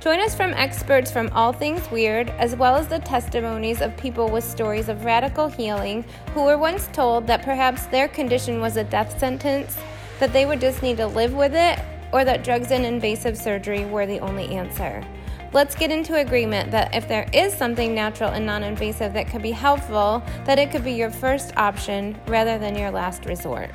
Join us from experts from all things weird, as well as the testimonies of people with stories of radical healing who were once told that perhaps their condition was a death sentence, that they would just need to live with it, or that drugs and invasive surgery were the only answer. Let's get into agreement that if there is something natural and non invasive that could be helpful, that it could be your first option rather than your last resort.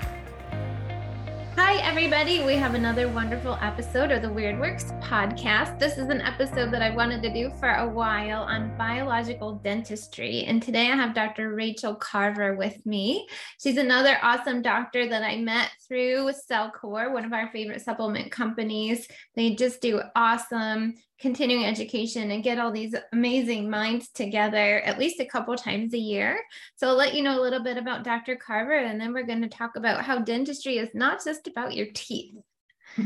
Hi, everybody. We have another wonderful episode of the Weird Works podcast. This is an episode that I wanted to do for a while on biological dentistry. And today I have Dr. Rachaele Carver with me. She's another awesome doctor that I met through Cellcore, one of our favorite supplement companies. They just do awesome continuing education and get all these amazing minds together at least a couple times a year. So I'll let you know a little bit about Dr. Carver, and then we're going to talk about how dentistry is not just about your teeth.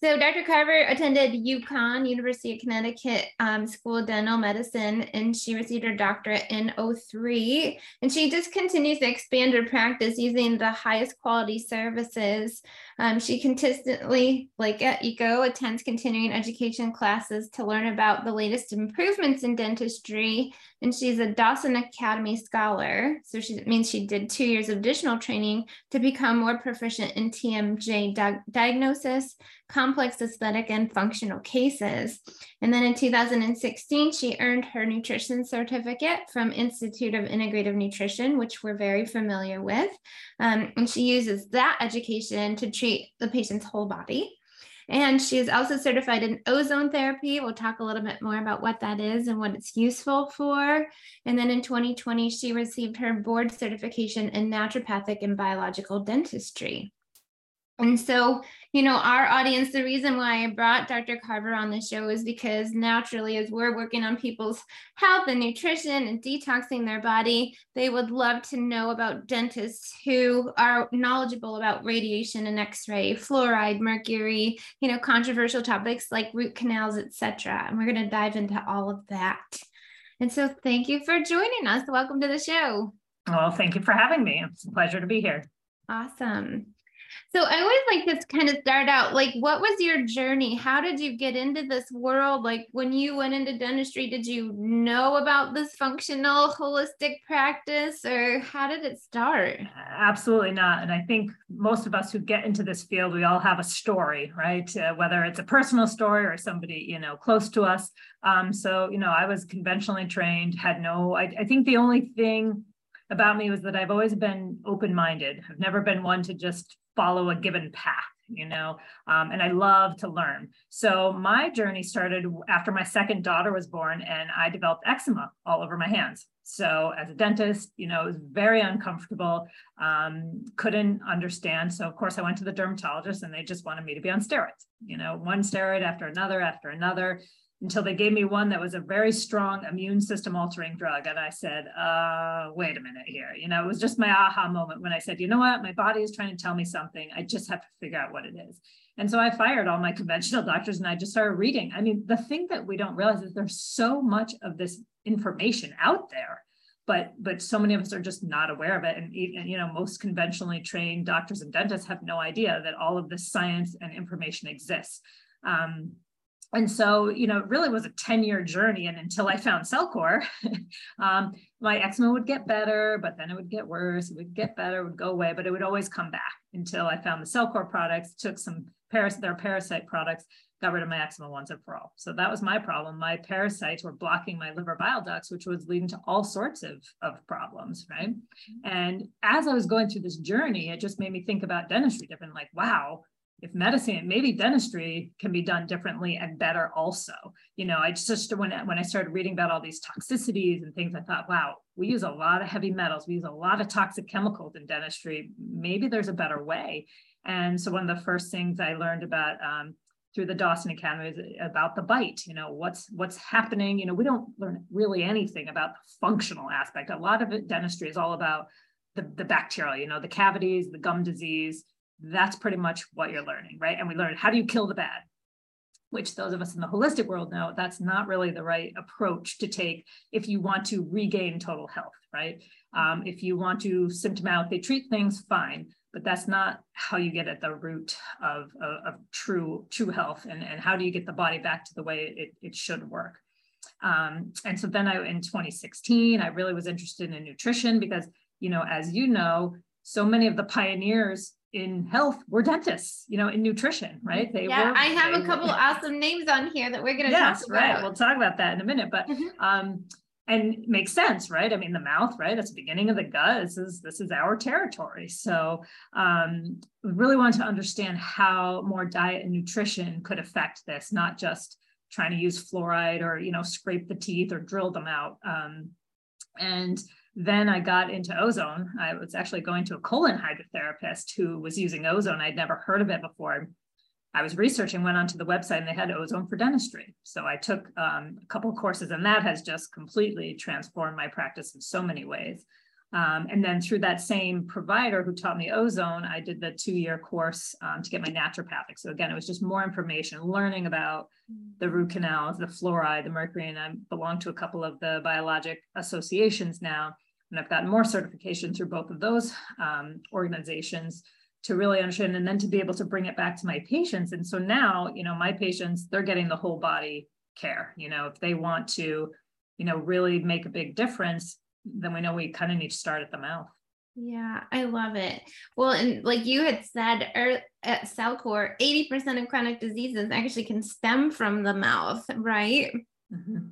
So Dr. Carver attended UConn, University of Connecticut um, School of Dental Medicine, and she received her doctorate in 03. And she just continues to expand her practice using the highest quality services. Um, she consistently, like at ECO, attends continuing education classes to learn about the latest improvements in dentistry. And she's a Dawson Academy scholar. So she means she did two years of additional training to become more proficient in TMJ di- diagnosis complex aesthetic and functional cases. And then in 2016, she earned her nutrition certificate from Institute of Integrative Nutrition, which we're very familiar with. Um, and she uses that education to treat the patient's whole body. And she is also certified in ozone therapy. We'll talk a little bit more about what that is and what it's useful for. And then in 2020, she received her board certification in naturopathic and biological dentistry. And so, you know, our audience, the reason why I brought Dr. Carver on the show is because naturally, as we're working on people's health and nutrition and detoxing their body, they would love to know about dentists who are knowledgeable about radiation and x-ray, fluoride, mercury, you know, controversial topics like root canals, etc. And we're going to dive into all of that. And so thank you for joining us. Welcome to the show. Well, thank you for having me. It's a pleasure to be here. Awesome. So I always like to kind of start out like, what was your journey? How did you get into this world? Like, when you went into dentistry, did you know about this functional holistic practice or how did it start? Absolutely not. And I think most of us who get into this field, we all have a story, right? Uh, whether it's a personal story or somebody, you know, close to us. Um, so, you know, I was conventionally trained, had no, I, I think the only thing about me was that I've always been open minded. I've never been one to just follow a given path you know um, and i love to learn. So my journey started after my second daughter was born and i developed eczema all over my hands. So as a dentist you know it was very uncomfortable um, couldn't understand. So of course i went to the dermatologist and they just wanted me to be on steroids you know one steroid after another after another until they gave me one that was a very strong immune system altering drug. And I said, uh, wait a minute here. You know, it was just my aha moment when I said, you know what, my body is trying to tell me something. I just have to figure out what it is. And so I fired all my conventional doctors and I just started reading. I mean, the thing that we don't realize is there's so much of this information out there. But, but so many of us are just not aware of it and even you know most conventionally trained doctors and dentists have no idea that all of this science and information exists um, and so you know it really was a 10 year journey and until i found cellcore um, my eczema would get better but then it would get worse it would get better it would go away but it would always come back until i found the cellcore products took some paras- their parasite products got rid of my eczema once and for all. So that was my problem. My parasites were blocking my liver bile ducts which was leading to all sorts of, of problems right? Mm-hmm. and as i was going through this journey it just made me think about dentistry different like wow if medicine maybe dentistry can be done differently and better also. You know i just when, when i started reading about all these toxicities and things i thought wow we use a lot of heavy metals. We use a lot of toxic chemicals in dentistry. Maybe there's a better way. And so one of the first things i learned about um, through the dawson academy is about the bite you know what's what's happening. You know we don't learn really anything about the functional aspect. A lot of it dentistry is all about the, the bacterial, you know, the cavities, the gum disease. That's pretty much what you're learning, right? And we learn how do you kill the bad, which those of us in the holistic world know that's not really the right approach to take if you want to regain total health, right? Um, if you want to symptomatically treat things, fine, but that's not how you get at the root of, of, of true true health and, and how do you get the body back to the way it, it should work. Um, and so then I, in 2016, I really was interested in nutrition because, you know, as you know, so many of the pioneers in health were dentists, you know, in nutrition, right? They yeah, were, I have a couple were, awesome names on here that we're going to yes, talk about. right. We'll talk about that in a minute, but, mm-hmm. um, and makes sense, right? I mean, the mouth, right? That's the beginning of the gut. This is this is our territory. So, um, we really want to understand how more diet and nutrition could affect this, not just trying to use fluoride or you know scrape the teeth or drill them out um, and then i got into ozone. I was actually going to a colon hydrotherapist who was using ozone. I'd never heard of it before. I was researching went onto the website and they had ozone for dentistry. So i took um, a couple of courses and that has just completely transformed my practice in so many ways. Um, and then through that same provider who taught me ozone, I did the two year course um, to get my naturopathic. So again, it was just more information, learning about the root canals, the fluoride, the mercury, and I belong to a couple of the biologic associations now. And I've gotten more certification through both of those um, organizations to really understand and then to be able to bring it back to my patients. And so now, you know, my patients, they're getting the whole body care. You know, if they want to, you know, really make a big difference, then we know we kind of need to start at the mouth. Yeah, I love it. Well, and like you had said er, at Cellcore, 80% of chronic diseases actually can stem from the mouth, right? Mm-hmm.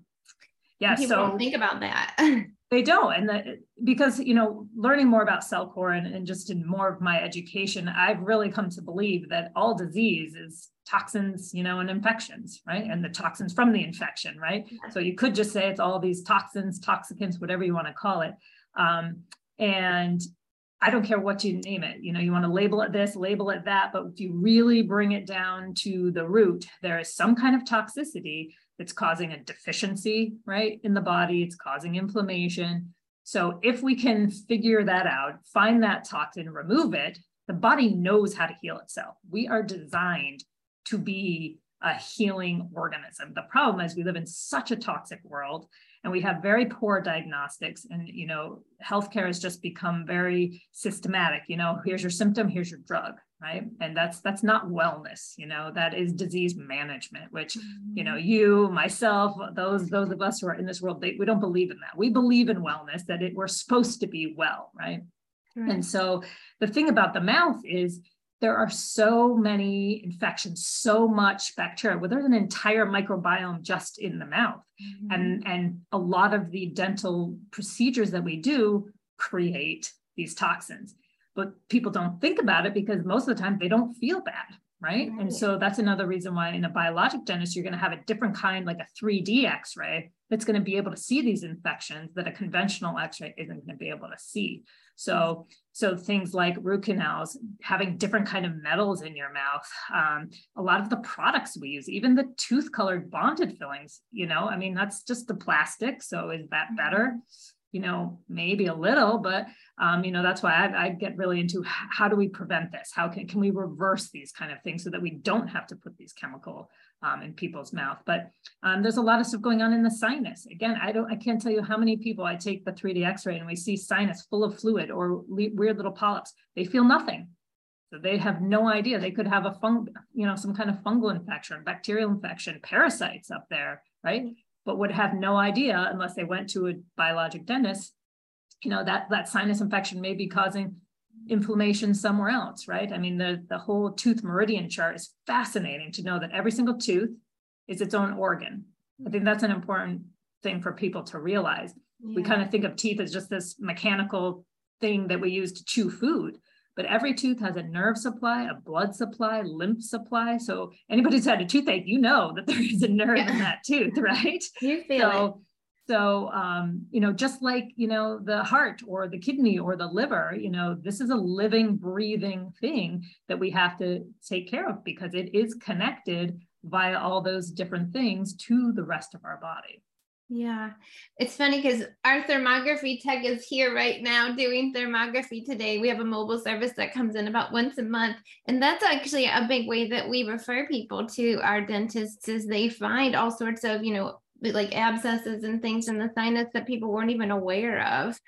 Yeah, people so don't think about that. they don't. And the, because, you know, learning more about Cellcore and, and just in more of my education, I've really come to believe that all disease is toxins, you know, and infections, right? And the toxins from the infection, right? So you could just say it's all these toxins, toxicants, whatever you want to call it. Um, and I don't care what you name it. You know, you want to label it this, label it that, but if you really bring it down to the root, there is some kind of toxicity that's causing a deficiency, right, in the body. It's causing inflammation. So if we can figure that out, find that toxin, remove it, the body knows how to heal itself. We are designed to be a healing organism. The problem is we live in such a toxic world and we have very poor diagnostics and you know healthcare has just become very systematic you know here's your symptom here's your drug right and that's that's not wellness you know that is disease management which you know mm-hmm. you myself those those of us who are in this world they, we don't believe in that we believe in wellness that it, we're supposed to be well right? right and so the thing about the mouth is there are so many infections, so much bacteria. Well, there's an entire microbiome just in the mouth. Mm-hmm. And, and a lot of the dental procedures that we do create these toxins. But people don't think about it because most of the time they don't feel bad. Right? right. And so that's another reason why in a biologic dentist, you're going to have a different kind, like a 3D x ray, that's going to be able to see these infections that a conventional x ray isn't going to be able to see. So, so things like root canals, having different kind of metals in your mouth, um, a lot of the products we use, even the tooth colored bonded fillings, you know, I mean, that's just the plastic. So is that mm-hmm. better? You know, maybe a little, but um, you know, that's why I, I get really into how do we prevent this? How can, can we reverse these kind of things so that we don't have to put these chemical um, in people's mouth. But um, there's a lot of stuff going on in the sinus. Again, I don't, I can't tell you how many people I take the 3D X-ray and we see sinus full of fluid or weird little polyps. They feel nothing. So they have no idea. They could have a fung, you know, some kind of fungal infection, bacterial infection, parasites up there, right? But would have no idea unless they went to a biologic dentist. You know that that sinus infection may be causing inflammation somewhere else, right? I mean, the, the whole tooth meridian chart is fascinating to know that every single tooth is its own organ. I think that's an important thing for people to realize. Yeah. We kind of think of teeth as just this mechanical thing that we use to chew food, but every tooth has a nerve supply, a blood supply, lymph supply. So anybody who's had a toothache, you know that there is a nerve yeah. in that tooth, right? You feel so, it so, um, you know, just like, you know, the heart or the kidney or the liver, you know, this is a living, breathing thing that we have to take care of because it is connected via all those different things to the rest of our body. Yeah, it's funny because our thermography tech is here right now doing thermography today. We have a mobile service that comes in about once a month, and that's actually a big way that we refer people to our dentists. Is they find all sorts of you know like abscesses and things in the sinus that people weren't even aware of.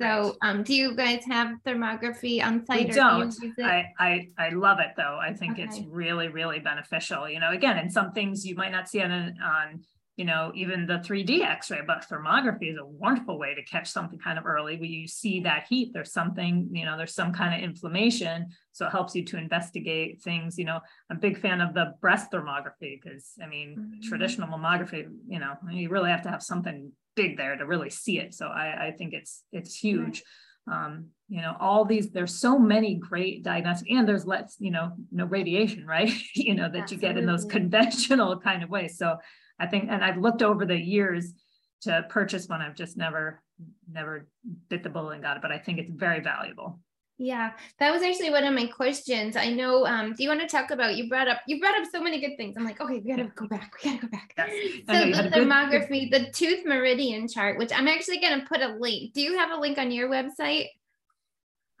So, um, do you guys have thermography on site? We don't. Do I, I I love it though. I think okay. it's really really beneficial. You know, again, and some things you might not see on on you know, even the 3D x-ray, but thermography is a wonderful way to catch something kind of early where you see that heat, there's something, you know, there's some kind of inflammation. So it helps you to investigate things, you know, I'm a big fan of the breast thermography because I mean, mm-hmm. traditional mammography, you know, you really have to have something big there to really see it. So I, I think it's, it's huge. Um, you know, all these, there's so many great diagnostic and there's less, you know, no radiation, right? you know, that Absolutely. you get in those conventional kind of ways. So I think, and I've looked over the years to purchase one. I've just never, never bit the bullet and got it, but I think it's very valuable. Yeah, that was actually one of my questions. I know. Um, do you want to talk about? You brought up you brought up so many good things. I'm like, okay, we gotta go back. We gotta go back. Yes. So the thermography, good, the tooth meridian chart, which I'm actually gonna put a link. Do you have a link on your website?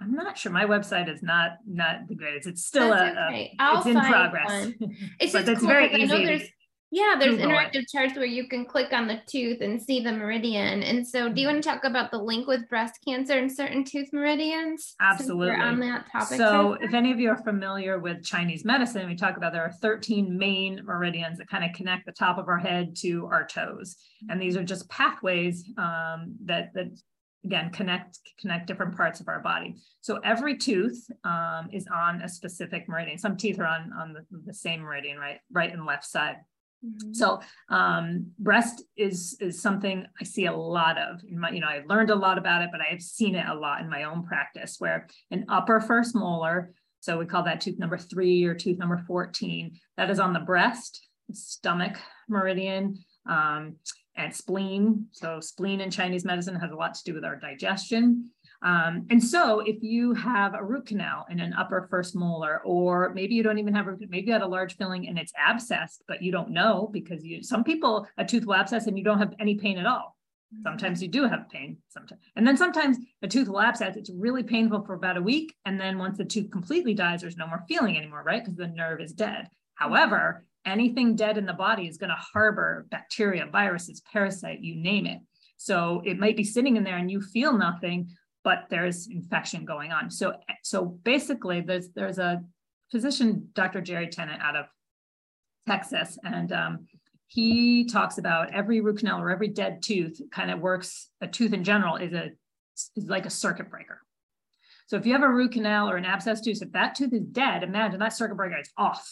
I'm not sure. My website is not not the greatest. It's still That's a, okay. a it's in progress. It's just cool, very easy. I know there's yeah, there's Google interactive it. charts where you can click on the tooth and see the meridian. And so, do you want to talk about the link with breast cancer and certain tooth meridians? Absolutely. on that topic. So, if any of you are familiar with Chinese medicine, we talk about there are 13 main meridians that kind of connect the top of our head to our toes, and these are just pathways um, that that again connect connect different parts of our body. So every tooth um, is on a specific meridian. Some teeth are on on the, the same meridian, right, right and left side. Mm-hmm. So um, breast is is something I see a lot of. In my, you know, I've learned a lot about it, but I have seen it a lot in my own practice. Where an upper first molar, so we call that tooth number three or tooth number fourteen, that is on the breast, stomach meridian, um, and spleen. So spleen in Chinese medicine has a lot to do with our digestion. Um, and so if you have a root canal in an upper first molar, or maybe you don't even have, maybe you had a large filling and it's abscessed, but you don't know because you, some people, a tooth will abscess and you don't have any pain at all. Sometimes you do have pain sometimes. And then sometimes a tooth will abscess. It's really painful for about a week. And then once the tooth completely dies, there's no more feeling anymore, right? Because the nerve is dead. However, anything dead in the body is going to harbor bacteria, viruses, parasite, you name it. So it might be sitting in there and you feel nothing, but there's infection going on. So, so basically, there's there's a physician, Dr. Jerry Tennant, out of Texas, and um, he talks about every root canal or every dead tooth kind of works. A tooth in general is a is like a circuit breaker. So if you have a root canal or an abscess tooth, if that tooth is dead, imagine that circuit breaker is off.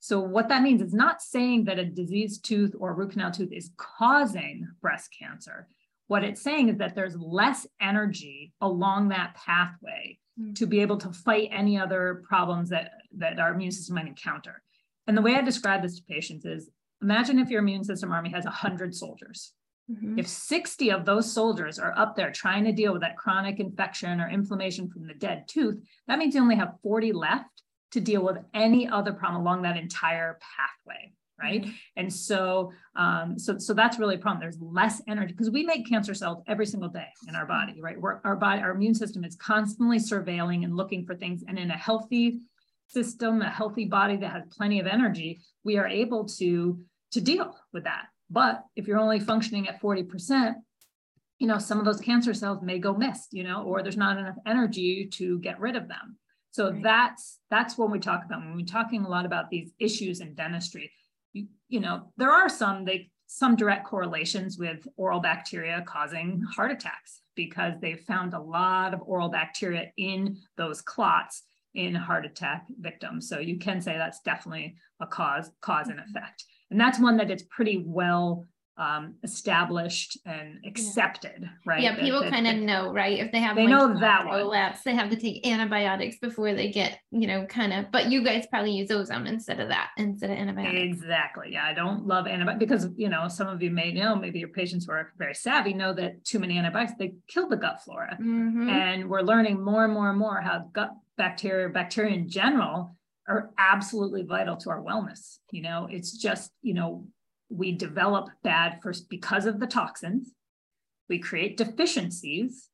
So what that means is not saying that a diseased tooth or root canal tooth is causing breast cancer. What it's saying is that there's less energy along that pathway mm-hmm. to be able to fight any other problems that, that our immune system might encounter. And the way I describe this to patients is imagine if your immune system army has 100 soldiers. Mm-hmm. If 60 of those soldiers are up there trying to deal with that chronic infection or inflammation from the dead tooth, that means you only have 40 left to deal with any other problem along that entire pathway right? Mm-hmm. and so um, so so that's really a problem. There's less energy because we make cancer cells every single day in our body right? We're, our body our immune system is constantly surveilling and looking for things. And in a healthy system a healthy body that has plenty of energy we are able to to deal with that. But if you're only functioning at 40% you know some of those cancer cells may go missed you know or there's not enough energy to get rid of them. So right. that's that's when we talk about. When we're talking a lot about these issues in dentistry you, you know, there are some they some direct correlations with oral bacteria causing heart attacks because they've found a lot of oral bacteria in those clots in heart attack victims. So you can say that's definitely a cause, cause and mm-hmm. effect. And that's one that it's pretty well um, established and accepted, yeah. right? Yeah, people kind of know, right? If they have they like know that prolapse, they have to take antibiotics before they get, you know, kind of. But you guys probably use ozone instead of that, instead of antibiotics. Exactly. Yeah, I don't love antibiotics because you know some of you may know, maybe your patients who are very savvy know that too many antibiotics they kill the gut flora, mm-hmm. and we're learning more and more and more how gut bacteria, bacteria in general, are absolutely vital to our wellness. You know, it's just you know we develop bad first because of the toxins. We create deficiencies,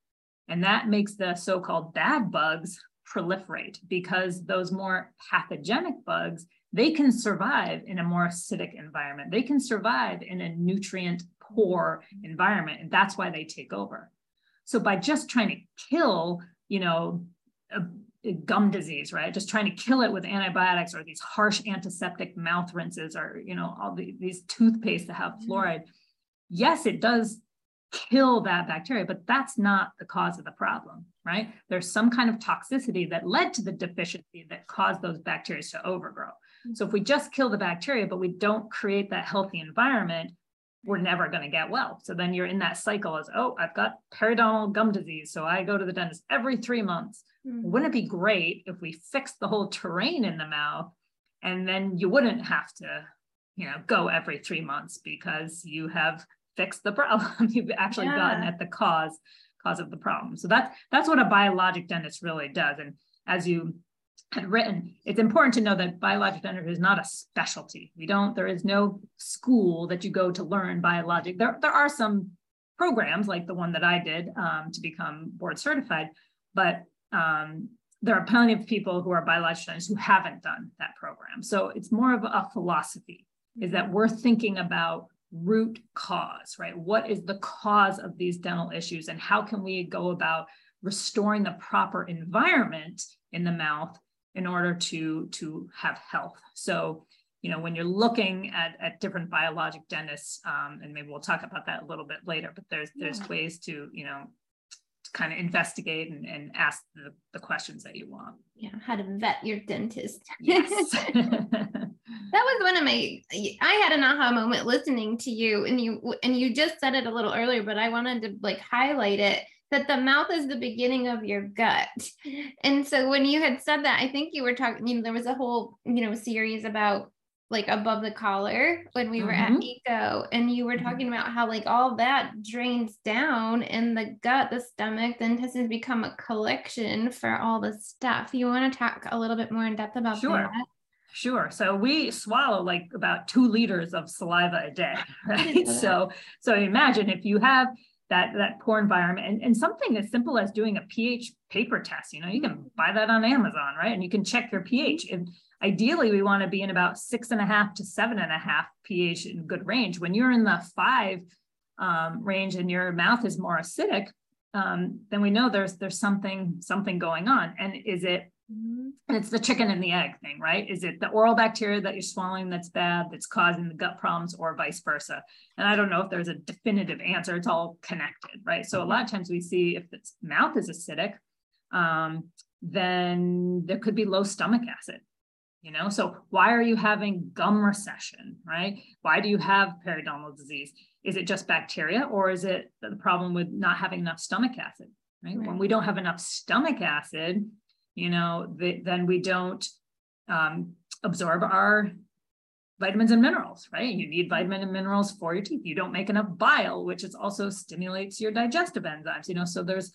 and that makes the so called bad bugs proliferate because those more pathogenic bugs they can survive in a more acidic environment they can survive in a nutrient poor environment and that's why they take over so by just trying to kill you know a, gum disease right just trying to kill it with antibiotics or these harsh antiseptic mouth rinses or you know all the, these toothpaste that have mm-hmm. fluoride yes it does kill that bacteria, but that's not the cause of the problem, right? There's some kind of toxicity that led to the deficiency that caused those bacteria to overgrow. Mm-hmm. So if we just kill the bacteria, but we don't create that healthy environment, we're never going to get well. So then you're in that cycle as, oh, I've got periodontal gum disease. So I go to the dentist every three months. Mm-hmm. Wouldn't it be great if we fixed the whole terrain in the mouth and then you wouldn't have to, you know, go every three months because you have fixed the problem. You've actually yeah. gotten at the cause cause of the problem. So that's that's what a biologic dentist really does. And as you had written, it's important to know that biologic dentistry is not a specialty. We don't. There is no school that you go to learn biologic. There there are some programs like the one that I did um, to become board certified, but um, there are plenty of people who are biologic dentists who haven't done that program. So it's more of a philosophy is that we're thinking about root cause, right? What is the cause of these dental issues and how can we go about restoring the proper environment in the mouth in order to, to have health? So, you know, when you're looking at, at different biologic dentists, um, and maybe we'll talk about that a little bit later, but there's, there's yeah. ways to, you know, kind of investigate and, and ask the, the questions that you want. Yeah, how to vet your dentist. Yes. that was one of my I had an aha moment listening to you and you and you just said it a little earlier, but I wanted to like highlight it that the mouth is the beginning of your gut. And so when you had said that, I think you were talking, you know, there was a whole, you know, series about like above the collar when we were mm-hmm. at eco and you were mm-hmm. talking about how like all that drains down in the gut the stomach the intestines become a collection for all the stuff you want to talk a little bit more in depth about sure. that Sure. So we swallow like about two liters of saliva a day, right? So, so imagine if you have that that poor environment and, and something as simple as doing a pH paper test, you know, you can buy that on Amazon, right? And you can check your pH. And ideally we want to be in about six and a half to seven and a half pH in good range. When you're in the five um, range and your mouth is more acidic, um, then we know there's there's something something going on. And is it? It's the chicken and the egg thing, right? Is it the oral bacteria that you're swallowing that's bad that's causing the gut problems, or vice versa? And I don't know if there's a definitive answer. It's all connected, right? So a lot of times we see if the mouth is acidic, um, then there could be low stomach acid you know? So why are you having gum recession right? Why do you have periodontal disease? Is it just bacteria or is it the problem with not having enough stomach acid right, right. when we don't have enough stomach acid you know the, then we don't um, absorb our vitamins and minerals right? You need vitamin and minerals for your teeth. You don't make enough bile which is also stimulates your digestive enzymes you know? So there's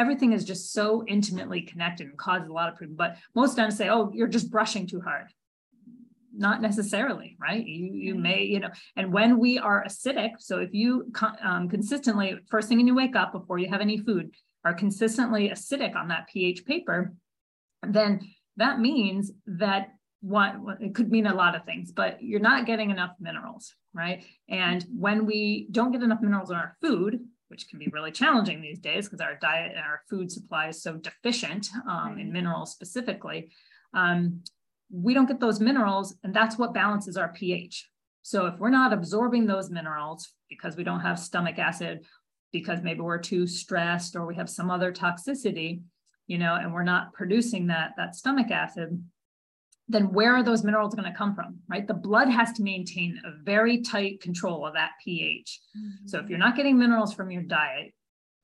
everything is just so intimately connected and causes a lot of problems. But most dentists say, oh, you're just brushing too hard. Not necessarily, right? You, you mm-hmm. may, you know, and when we are acidic, so if you um, consistently, first thing when you wake up before you have any food, are consistently acidic on that pH paper, then that means that what it could mean a lot of things, but you're not getting enough minerals, right? And when we don't get enough minerals in our food, which can be really challenging these days because our diet and our food supply is so deficient um, in minerals specifically. Um, we don't get those minerals, and that's what balances our pH. So if we're not absorbing those minerals because we don't have stomach acid, because maybe we're too stressed or we have some other toxicity, you know, and we're not producing that that stomach acid, then where are those minerals going to come from, right? The blood has to maintain a very tight control of that pH. Mm-hmm. So if you're not getting minerals from your diet,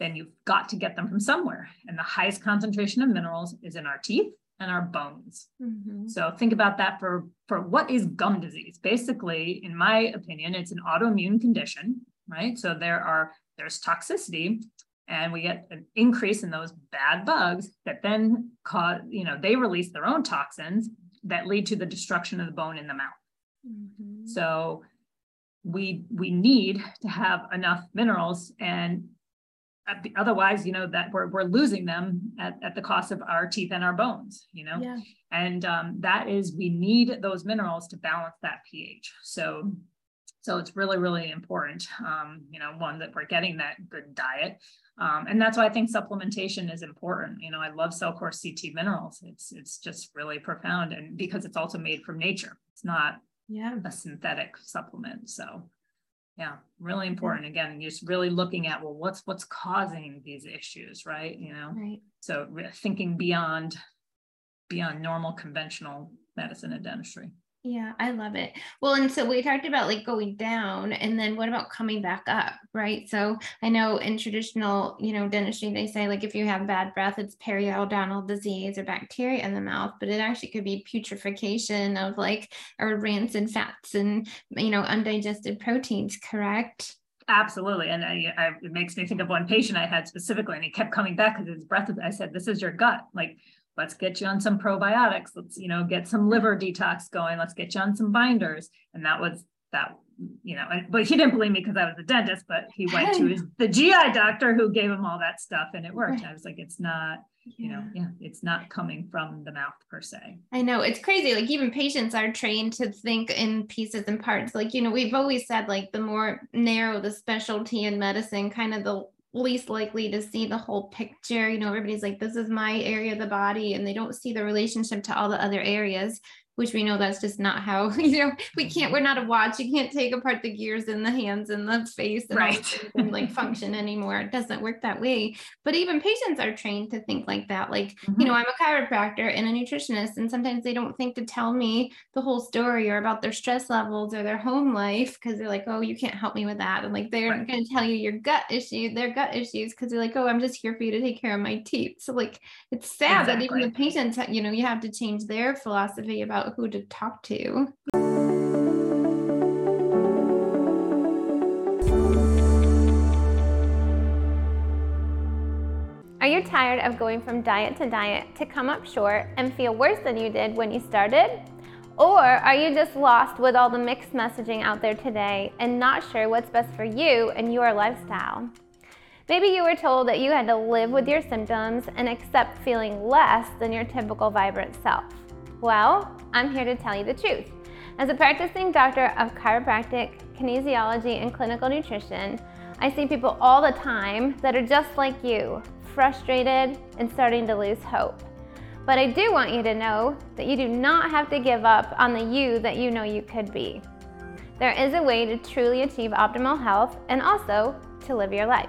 then you've got to get them from somewhere. And the highest concentration of minerals is in our teeth and our bones. Mm-hmm. So think about that for, for what is gum disease? Basically, in my opinion, it's an autoimmune condition, right? So there are there's toxicity and we get an increase in those bad bugs that then cause, you know, they release their own toxins that lead to the destruction of the bone in the mouth. Mm-hmm. So we we need to have enough minerals and otherwise you know that we're, we're losing them at, at the cost of our teeth and our bones you know yeah. and um, that is we need those minerals to balance that ph so so it's really really important um, you know one that we're getting that good diet um, and that's why i think supplementation is important. You know i love cellcore ct minerals. It's it's just really profound and because it's also made from nature. It's not yeah. a synthetic supplement so yeah really important. Again just really looking at well what's what's causing these issues right you know? Right. So thinking beyond beyond normal conventional medicine and dentistry yeah, I love it. Well, and so we talked about like going down and then what about coming back up, right? So I know in traditional, you know, dentistry, they say like if you have bad breath, it's periodontal disease or bacteria in the mouth, but it actually could be putrefaction of like or rancid fats and, you know, undigested proteins, correct? Absolutely. And I, I, it makes me think of one patient I had specifically, and he kept coming back because his breath, I said, this is your gut. Like let's get you on some probiotics. Let's you know get some liver detox going. Let's get you on some binders. And that was that you know but he didn't believe me because i was a dentist but he went to his, the gi doctor who gave him all that stuff and it worked. I was like it's not you know yeah it's not coming from the mouth per se. I know it's crazy like even patients are trained to think in pieces and parts. Like you know we've always said like the more narrow the specialty in medicine kind of the least likely to see the whole picture. You know, everybody's like, this is my area of the body, and they don't see the relationship to all the other areas which we know that's just not how you know we can't we're not a watch you can't take apart the gears and the hands and the face and, right. and like function anymore it doesn't work that way but even patients are trained to think like that like mm-hmm. you know i'm a chiropractor and a nutritionist and sometimes they don't think to tell me the whole story or about their stress levels or their home life because they're like oh you can't help me with that and like they're right. going to tell you your gut issue their gut issues because they're like oh i'm just here for you to take care of my teeth so like it's sad exactly. that even the patients you know you have to change their philosophy about who to talk to. Are you tired of going from diet to diet to come up short and feel worse than you did when you started? Or are you just lost with all the mixed messaging out there today and not sure what's best for you and your lifestyle? Maybe you were told that you had to live with your symptoms and accept feeling less than your typical vibrant self. Well, I'm here to tell you the truth. As a practicing doctor of chiropractic, kinesiology, and clinical nutrition, I see people all the time that are just like you, frustrated and starting to lose hope. But I do want you to know that you do not have to give up on the you that you know you could be. There is a way to truly achieve optimal health and also to live your life.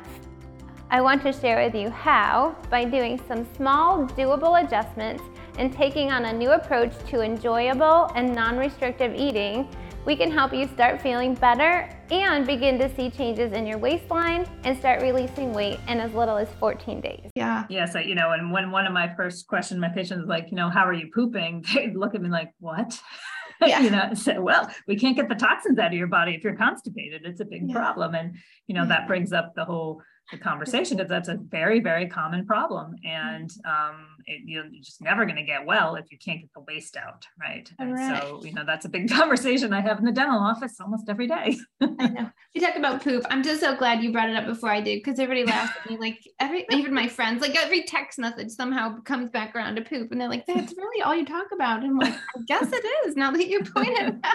I want to share with you how by doing some small, doable adjustments and taking on a new approach to enjoyable and non restrictive eating, we can help you start feeling better and begin to see changes in your waistline and start releasing weight in as little as 14 days. Yeah. Yeah. So, you know, and when one of my first questions, my patients like, you know, how are you pooping? They look at me like, what? Yeah. you know, say, well, we can't get the toxins out of your body if you're constipated. It's a big yeah. problem. And, you know, yeah. that brings up the whole the conversation because that's a very very common problem. And um, it, you're just never going to get well if you can't get the waste out right? And right. so you know that's a big conversation i have in the dental office almost every day. I know. You talk about poop. I'm just so glad you brought it up before i did because everybody laughs at me like every even my friends like every text message somehow comes back around to poop and they're like that's really all you talk about. And i'm like i guess it is now that you point it out.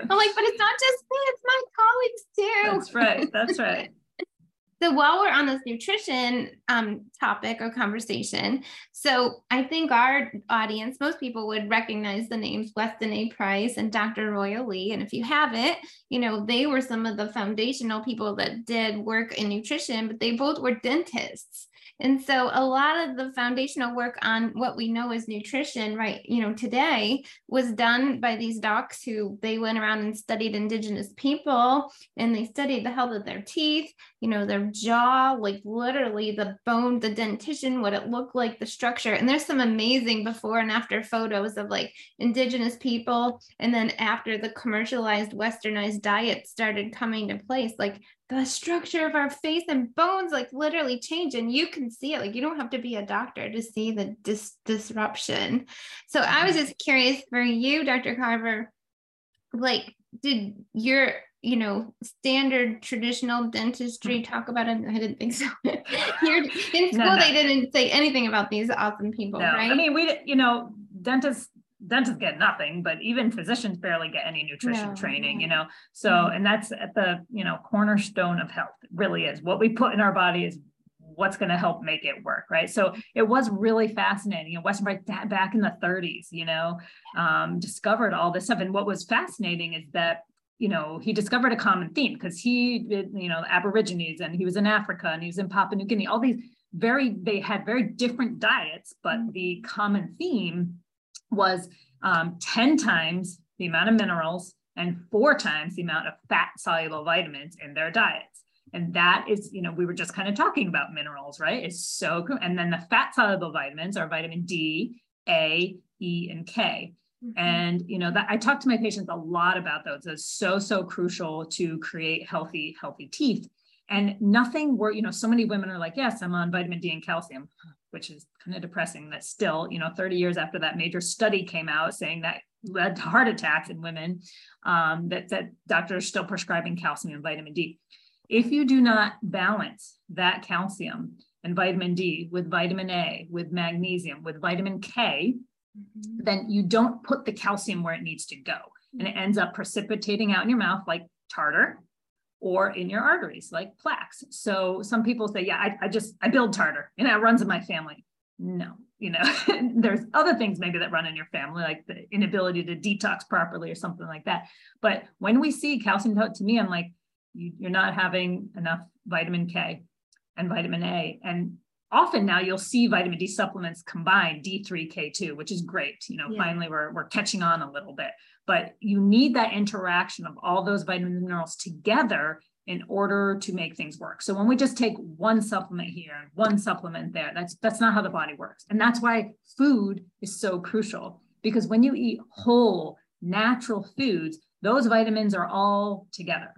I'm like but it's not just me it's my colleagues too. That's right that's right so while we're on this nutrition um, topic or conversation, so I think our audience, most people would recognize the names Weston A. Price and Dr. Royal Lee. And if you haven't, you know, they were some of the foundational people that did work in nutrition, but they both were dentists. And so a lot of the foundational work on what we know as nutrition, right, you know, today was done by these docs who they went around and studied indigenous people and they studied the health of their teeth, you know, their jaw, like literally the bone, the dentition, what it looked like, the structure. And there's some amazing before and after photos of like indigenous people. And then after the commercialized westernized diet started coming to place, like the structure of our face and bones like literally change and you can see it like you don't have to be a doctor to see the dis- disruption so i was just curious for you dr carver like did your you know, standard traditional dentistry hmm. talk about it? I didn't think so. In school, no, no. they didn't say anything about these awesome people, no. right? I mean, we, you know, dentists dentists get nothing but even physicians barely get any nutrition no. training you know? So mm-hmm. and that's at the you know cornerstone of health it really is. What we put in our body is what's going to help make it work right? So it was really fascinating. And weston price back in the 30s you know? Um, discovered all this stuff. And what was fascinating is that you know he discovered a common theme because he did you know aborigines and he was in africa and he was in papua new guinea. All these very they had very different diets but mm. the common theme was um, 10 times the amount of minerals and four times the amount of fat soluble vitamins in their diets. And that is, you know, we were just kind of talking about minerals, right? It's so cool. And then the fat soluble vitamins are vitamin D, A, E, and K. Mm-hmm. And you know that I talk to my patients a lot about those. It's so so crucial to create healthy healthy teeth. And nothing were you know so many women are like, yes, I'm on vitamin D and calcium which is kind of depressing that still, you know, 30 years after that major study came out saying that led to heart attacks in women, um, that, that doctors are still prescribing calcium and vitamin D. If you do not balance that calcium and vitamin D with vitamin A, with magnesium, with vitamin K, mm-hmm. then you don't put the calcium where it needs to go. And it ends up precipitating out in your mouth like tartar or in your arteries like plaques. So some people say, yeah, I, I just, I build tartar and it runs in my family. No, you know, there's other things maybe that run in your family, like the inability to detox properly or something like that. But when we see calcium to me, I'm like, you, you're not having enough vitamin K and vitamin A. And often now you'll see vitamin D supplements combine D3, K2, which is great. You know, yeah. finally we're, we're catching on a little bit, but you need that interaction of all those vitamins and minerals together in order to make things work. So when we just take one supplement here and one supplement there, that's that's not how the body works. And that's why food is so crucial because when you eat whole natural foods, those vitamins are all together.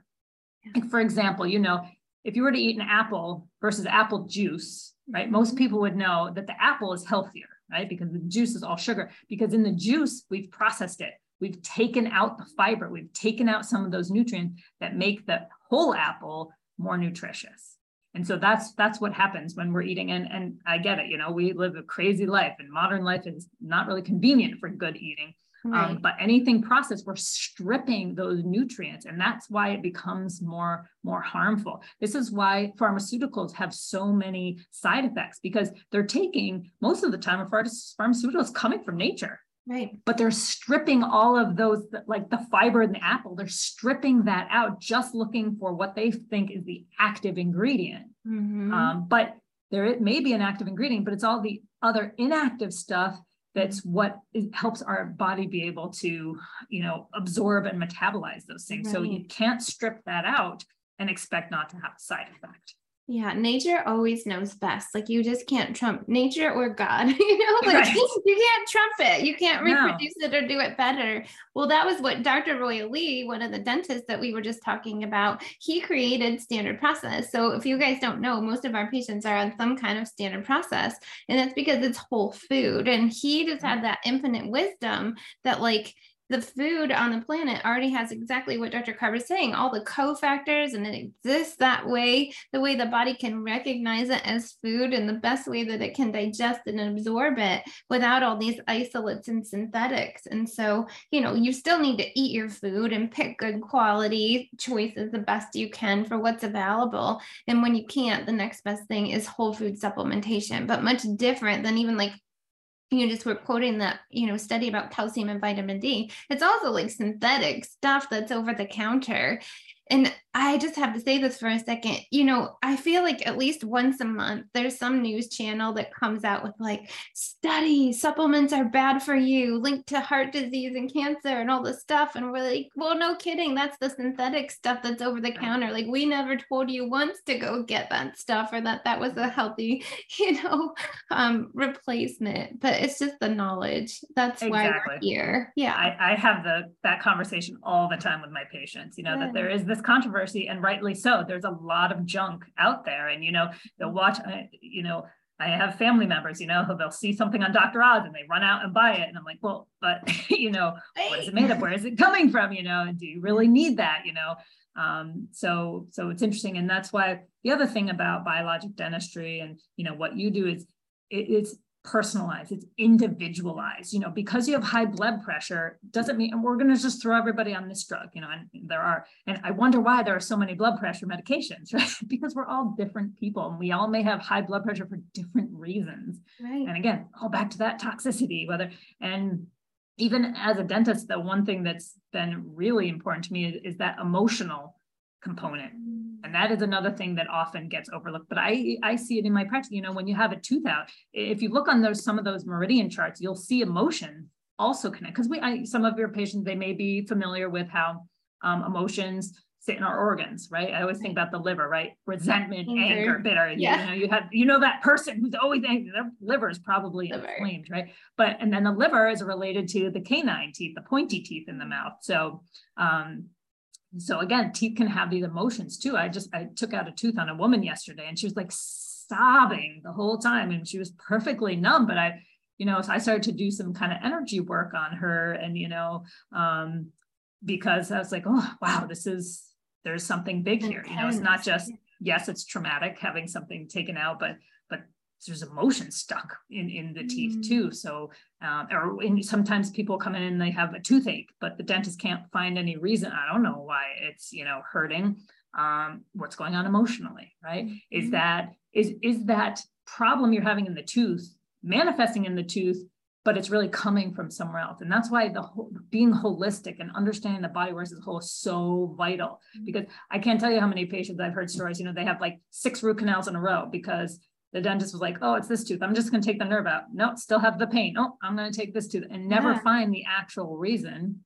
Like for example, you know, if you were to eat an apple versus apple juice, right? Most people would know that the apple is healthier, right? Because the juice is all sugar. Because in the juice, we've processed it. We've taken out the fiber. We've taken out some of those nutrients that make the whole apple more nutritious. And so that's that's what happens when we're eating. And, and I get it, you know, we live a crazy life and modern life is not really convenient for good eating. Um, right. Um, but anything processed, we're stripping those nutrients, and that's why it becomes more more harmful. This is why pharmaceuticals have so many side effects because they're taking most of the time of pharmaceuticals coming from nature. Right. But they're stripping all of those, like the fiber in the apple, they're stripping that out, just looking for what they think is the active ingredient. Mm-hmm. Um, but there it may be an active ingredient, but it's all the other inactive stuff that's what helps our body be able to you know absorb and metabolize those things right. so you can't strip that out and expect not to have a side effect yeah, nature always knows best. Like you just can't trump nature or God. you know, like right. you can't trump it. You can't reproduce no. it or do it better. Well, that was what Dr. Royal Lee, one of the dentists that we were just talking about, he created standard process. So if you guys don't know, most of our patients are on some kind of standard process, and that's because it's whole food. And he just mm-hmm. had that infinite wisdom that like the food on the planet already has exactly what Dr. Carver is saying, all the cofactors, and it exists that way, the way the body can recognize it as food and the best way that it can digest and absorb it without all these isolates and synthetics. And so, you know, you still need to eat your food and pick good quality choices the best you can for what's available. And when you can't, the next best thing is whole food supplementation, but much different than even like you just were quoting that you know study about calcium and vitamin d. It's also like synthetic stuff that's over the counter and I just have to say this for a second. You know, I feel like at least once a month, there's some news channel that comes out with like, study supplements are bad for you, linked to heart disease and cancer and all this stuff. And we're like, well, no kidding. That's the synthetic stuff that's over the counter. Like, we never told you once to go get that stuff or that that was a healthy, you know, um, replacement. But it's just the knowledge. That's exactly. why we're here. Yeah. I, I, have the that conversation all the time with my patients, you know, that there is this controversy and rightly so there's a lot of junk out there and you know they'll watch uh, you know I have family members, you know, who they'll see something on Dr. Oz and they run out and buy it. And I'm like, well, but you know, what is it made of? Where is it coming from? You know, do you really need that? You know, Um, so so it's interesting, and that's why the other thing about biologic dentistry and you know what you do is it, it's personalized it's individualized you know because you have high blood pressure doesn't mean we're going to just throw everybody on this drug you know and there are and i wonder why there are so many blood pressure medications right? Because we're all different people and we all may have high blood pressure for different reasons. Right. And again all back to that toxicity whether and even as a dentist the one thing that's been really important to me is, is that emotional component and that is another thing that often gets overlooked but i i see it in my practice. You know when you have a tooth out if you look on those some of those meridian charts you'll see emotion also connect. Because we I, some of your patients they may be familiar with how um, emotions sit in our organs right? I always think about the liver right? Resentment anger, anger bitter yeah. you know you have you know that person who's always angry. Their liver is probably liver. inflamed right? But and then the liver is related to the canine teeth the pointy teeth in the mouth. So um so again teeth can have these emotions too. I just i took out a tooth on a woman yesterday and she was like sobbing the whole time and she was perfectly numb but i you know so i started to do some kind of energy work on her and you know um because i was like oh wow this is there's something big here. You know it's not just yes it's traumatic having something taken out but there's emotion stuck in in the teeth mm. too so um, or in, sometimes people come in and they have a toothache but the dentist can't find any reason i don't know why it's you know hurting um, what's going on emotionally right mm-hmm. is that is is that problem you're having in the tooth manifesting in the tooth but it's really coming from somewhere else and that's why the whole being holistic and understanding the body works as a whole is so vital mm-hmm. because i can't tell you how many patients i've heard stories you know they have like six root canals in a row because the dentist was like, oh, it's this tooth. I'm just going to take the nerve out. No, nope, still have the pain. Oh, I'm going to take this tooth and never yeah. find the actual reason.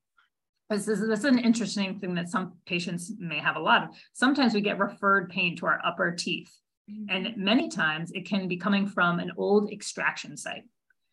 This is, this is an interesting thing that some patients may have a lot of. Sometimes we get referred pain to our upper teeth. Mm-hmm. And many times it can be coming from an old extraction site.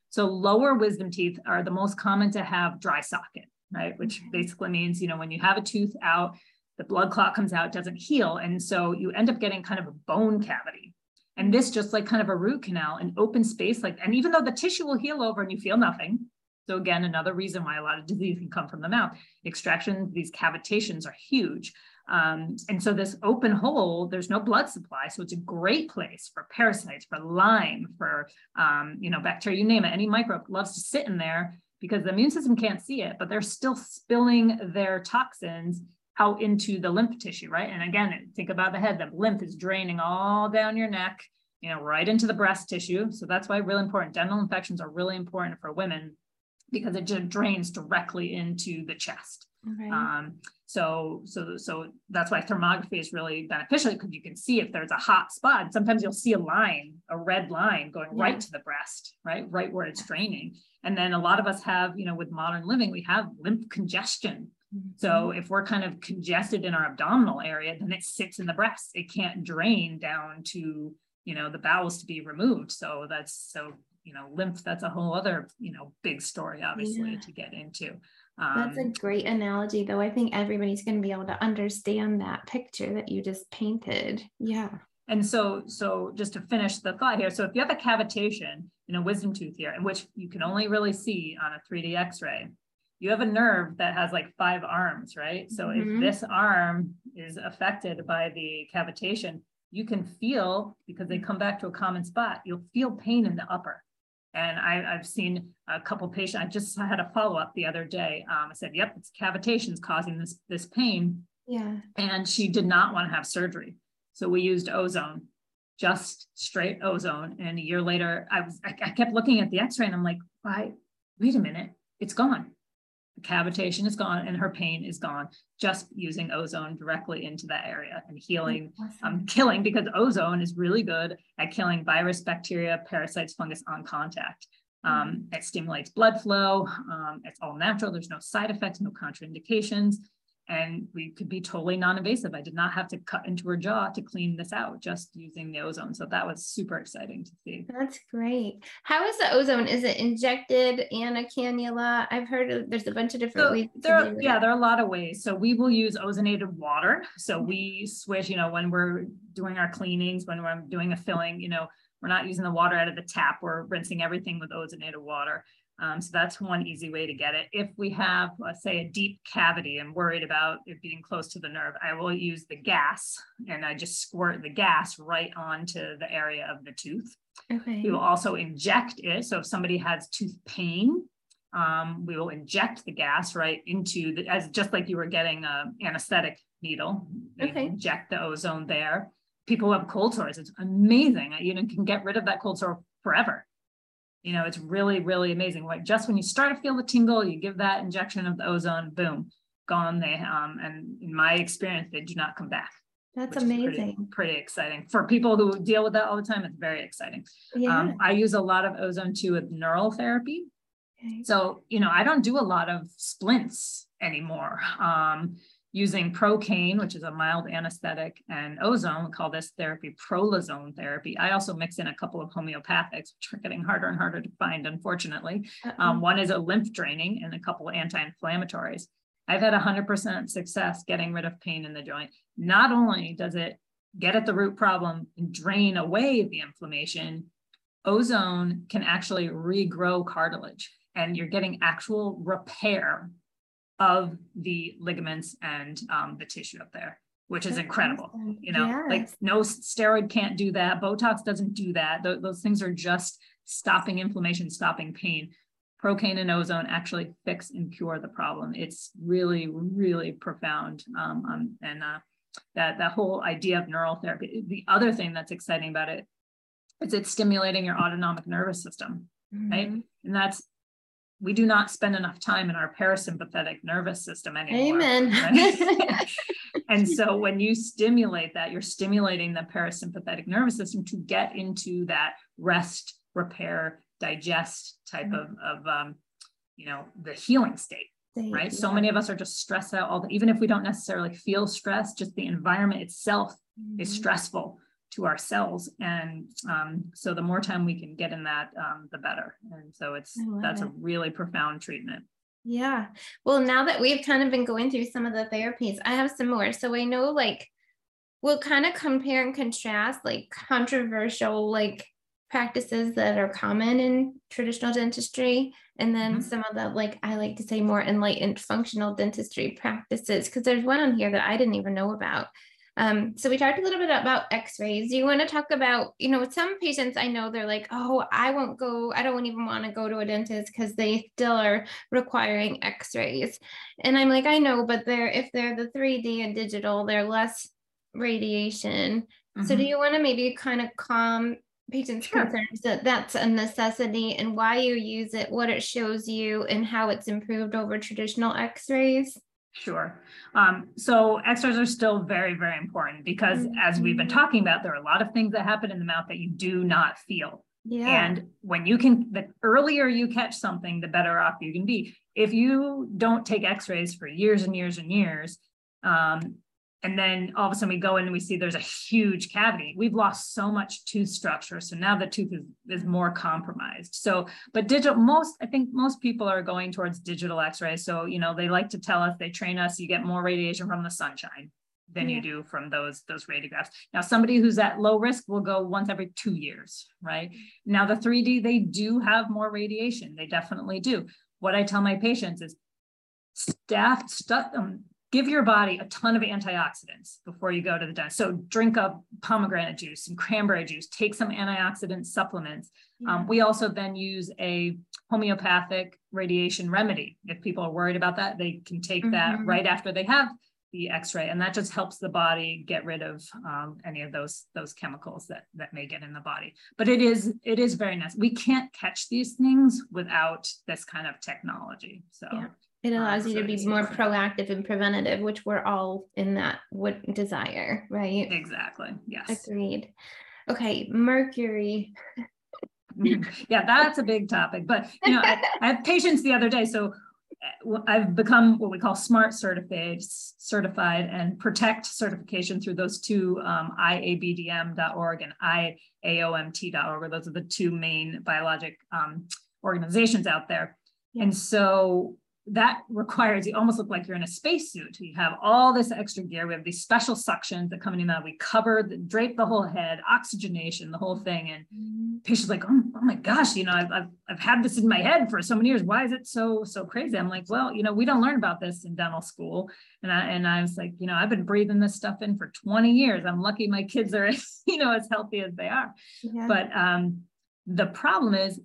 So lower wisdom teeth are the most common to have dry socket, right? Which basically means, you know, when you have a tooth out, the blood clot comes out, doesn't heal. And so you end up getting kind of a bone cavity. And this just like kind of a root canal, an open space, like, and even though the tissue will heal over and you feel nothing. So again, another reason why a lot of disease can come from the mouth. Extractions, these cavitations are huge. Um, and so this open hole, there's no blood supply. So it's a great place for parasites, for Lyme, for, um, you know, bacteria, you name it. Any microbe loves to sit in there because the immune system can't see it, but they're still spilling their toxins out into the lymph tissue, right? And again, think about the head, the lymph is draining all down your neck, you know, right into the breast tissue. So that's why really important. Dental infections are really important for women because it just drains directly into the chest. Um, so, so, so that's why thermography is really beneficial because you can see if there's a hot spot. Sometimes you'll see a line, a red line going yeah. right to the breast, right, right where it's draining. And then a lot of us have, you know, with modern living, we have lymph congestion so mm-hmm. if we're kind of congested in our abdominal area, then it sits in the breast. It can't drain down to, you know, the bowels to be removed. So that's so, you know, lymph, that's a whole other, you know, big story, obviously, yeah. to get into. Um, that's a um, great analogy, though. I think everybody's going to be able to understand that picture that you just painted. Yeah. And so, so just to finish the thought here, so if you have a cavitation in a wisdom tooth here, in which you can only really see on a 3D X-ray, you have a nerve that has like five arms, right? So mm-hmm. if this arm is affected by the cavitation, you can feel because they come back to a common spot, you'll feel pain in the upper. And I, have seen a couple patients. I just had a follow up the other day. Um, I said, "Yep, it's cavitations causing this this pain." Yeah. And she did not want to have surgery, so we used ozone, just straight ozone. And a year later, I was I, I kept looking at the X-ray, and I'm like, "Why? Wait a minute, it's gone." Cavitation is gone and her pain is gone just using ozone directly into that area and healing awesome. um, killing because ozone is really good at killing virus bacteria parasites fungus on contact um, mm-hmm. it stimulates blood flow um, it's all natural there's no side effects no contraindications and we could be totally non-invasive. I did not have to cut into her jaw to clean this out, just using the ozone. So that was super exciting to see. That's great. How is the ozone? Is it injected and a cannula? I've heard of, there's a bunch of different so ways. There, yeah, there are a lot of ways. So we will use ozonated water. So mm-hmm. we switch, you know, when we're doing our cleanings, when we're doing a filling, you know, we're not using the water out of the tap. We're rinsing everything with ozonated water. Um, so that's one easy way to get it. If we have, let's say, a deep cavity and worried about it being close to the nerve, I will use the gas and I just squirt the gas right onto the area of the tooth. Okay. We will also inject it. So if somebody has tooth pain, um, we will inject the gas right into the, as just like you were getting a anesthetic needle. Okay. Inject the ozone there. People who have cold sores, it's amazing. You know, can get rid of that cold sore forever you know, it's really, really amazing. Like just when you start to feel the tingle, you give that injection of the ozone, boom, gone. They um, and in my experience, they do not come back. That's amazing. Pretty, pretty, exciting for people who deal with that all the time. It's very exciting. Yeah. Um, I use a lot of ozone too with neural therapy. Okay. So you know, I don't do a lot of splints anymore. Um, using procaine, which is a mild anesthetic, and ozone. We call this therapy prolozone therapy. I also mix in a couple of homeopathics, which are getting harder and harder to find, unfortunately. Um, one is a lymph draining and a couple of anti-inflammatories. I've had 100% success getting rid of pain in the joint. Not only does it get at the root problem and drain away the inflammation, ozone can actually regrow cartilage and you're getting actual repair of the ligaments and um, the tissue up there, which is incredible. You know, yes. like no steroid can't do that. Botox doesn't do that. Th- those things are just stopping inflammation, stopping pain. Procaine and ozone actually fix and cure the problem. It's really, really profound. Um, um, and uh, that that whole idea of neural therapy. The other thing that's exciting about it is it's stimulating your autonomic nervous system, mm-hmm. right? And that's we do not spend enough time in our parasympathetic nervous system anymore. Amen. Right? and so when you stimulate that, you're stimulating the parasympathetic nervous system to get into that rest, repair, digest type mm-hmm. of, of um, you know, the healing state. right. Yeah. So many of us are just stressed out all the, even if we don't necessarily feel stress, just the environment itself mm-hmm. is stressful to our cells. And um, so the more time we can get in that um, the better. And so it's that's it. a really profound treatment. Yeah. Well now that we've kind of been going through some of the therapies i have some more. So i know like we'll kind of compare and contrast like controversial like practices that are common in traditional dentistry and then mm-hmm. some of the like i like to say more enlightened functional dentistry practices. Because there's one on here that i didn't even know about um, so we talked a little bit about x-rays. Do you want to talk about, you know, with some patients I know they're like, oh, I won't go, I don't even want to go to a dentist because they still are requiring x-rays. And I'm like, I know, but they're if they're the 3D and digital, they're less radiation. Mm-hmm. So do mm-hmm. you want to maybe kind of calm patients' sure. concerns that that's a necessity and why you use it, what it shows you, and how it's improved over traditional x-rays? Sure. Um, so x-rays are still very, very important because mm-hmm. as we've been talking about, there are a lot of things that happen in the mouth that you do not feel. Yeah. And when you can, the earlier you catch something, the better off you can be. If you don't take x-rays for years and years and years, um, and then all of a sudden we go in and we see there's a huge cavity. We've lost so much tooth structure so now the tooth is, is more compromised. So but digital most i think most people are going towards digital x-rays. So you know they like to tell us they train us you get more radiation from the sunshine than yeah. you do from those those radiographs. Now somebody who's at low risk will go once every two years right? Now the 3d they do have more radiation. They definitely do. What i tell my patients is staff stuff um, give your body a ton of antioxidants before you go to the dentist. So drink up pomegranate juice and cranberry juice, take some antioxidant supplements. Yeah. Um, we also then use a homeopathic radiation remedy. If people are worried about that, they can take mm-hmm. that right after they have the x-ray and that just helps the body get rid of um, any of those those chemicals that that may get in the body but it is it is very nice we can't catch these things without this kind of technology so yeah. It allows um, you to be more proactive and preventative, which we're all in that would desire, right? Exactly. Yes. Agreed. Okay, mercury. yeah, that's a big topic. But you know, I, I have patients the other day. So uh, I've become what we call smart certified, certified and protect certification through those two um, IABDM.org and IAOMT.org. Those are the two main biologic um, organizations out there. Yeah. And so that requires you almost look like you're in a spacesuit. You have all this extra gear. We have these special suctions that come in and out. We cover, the, drape the whole head, oxygenation, the whole thing. And mm-hmm. patients like, oh, oh, my gosh, you know, I've, I've, I've had this in my head for so many years. Why is it so so crazy? I'm like, well, you know, we don't learn about this in dental school. And I and I was like, you know, I've been breathing this stuff in for 20 years. I'm lucky my kids are, you know, as healthy as they are. Yeah. But um, the problem is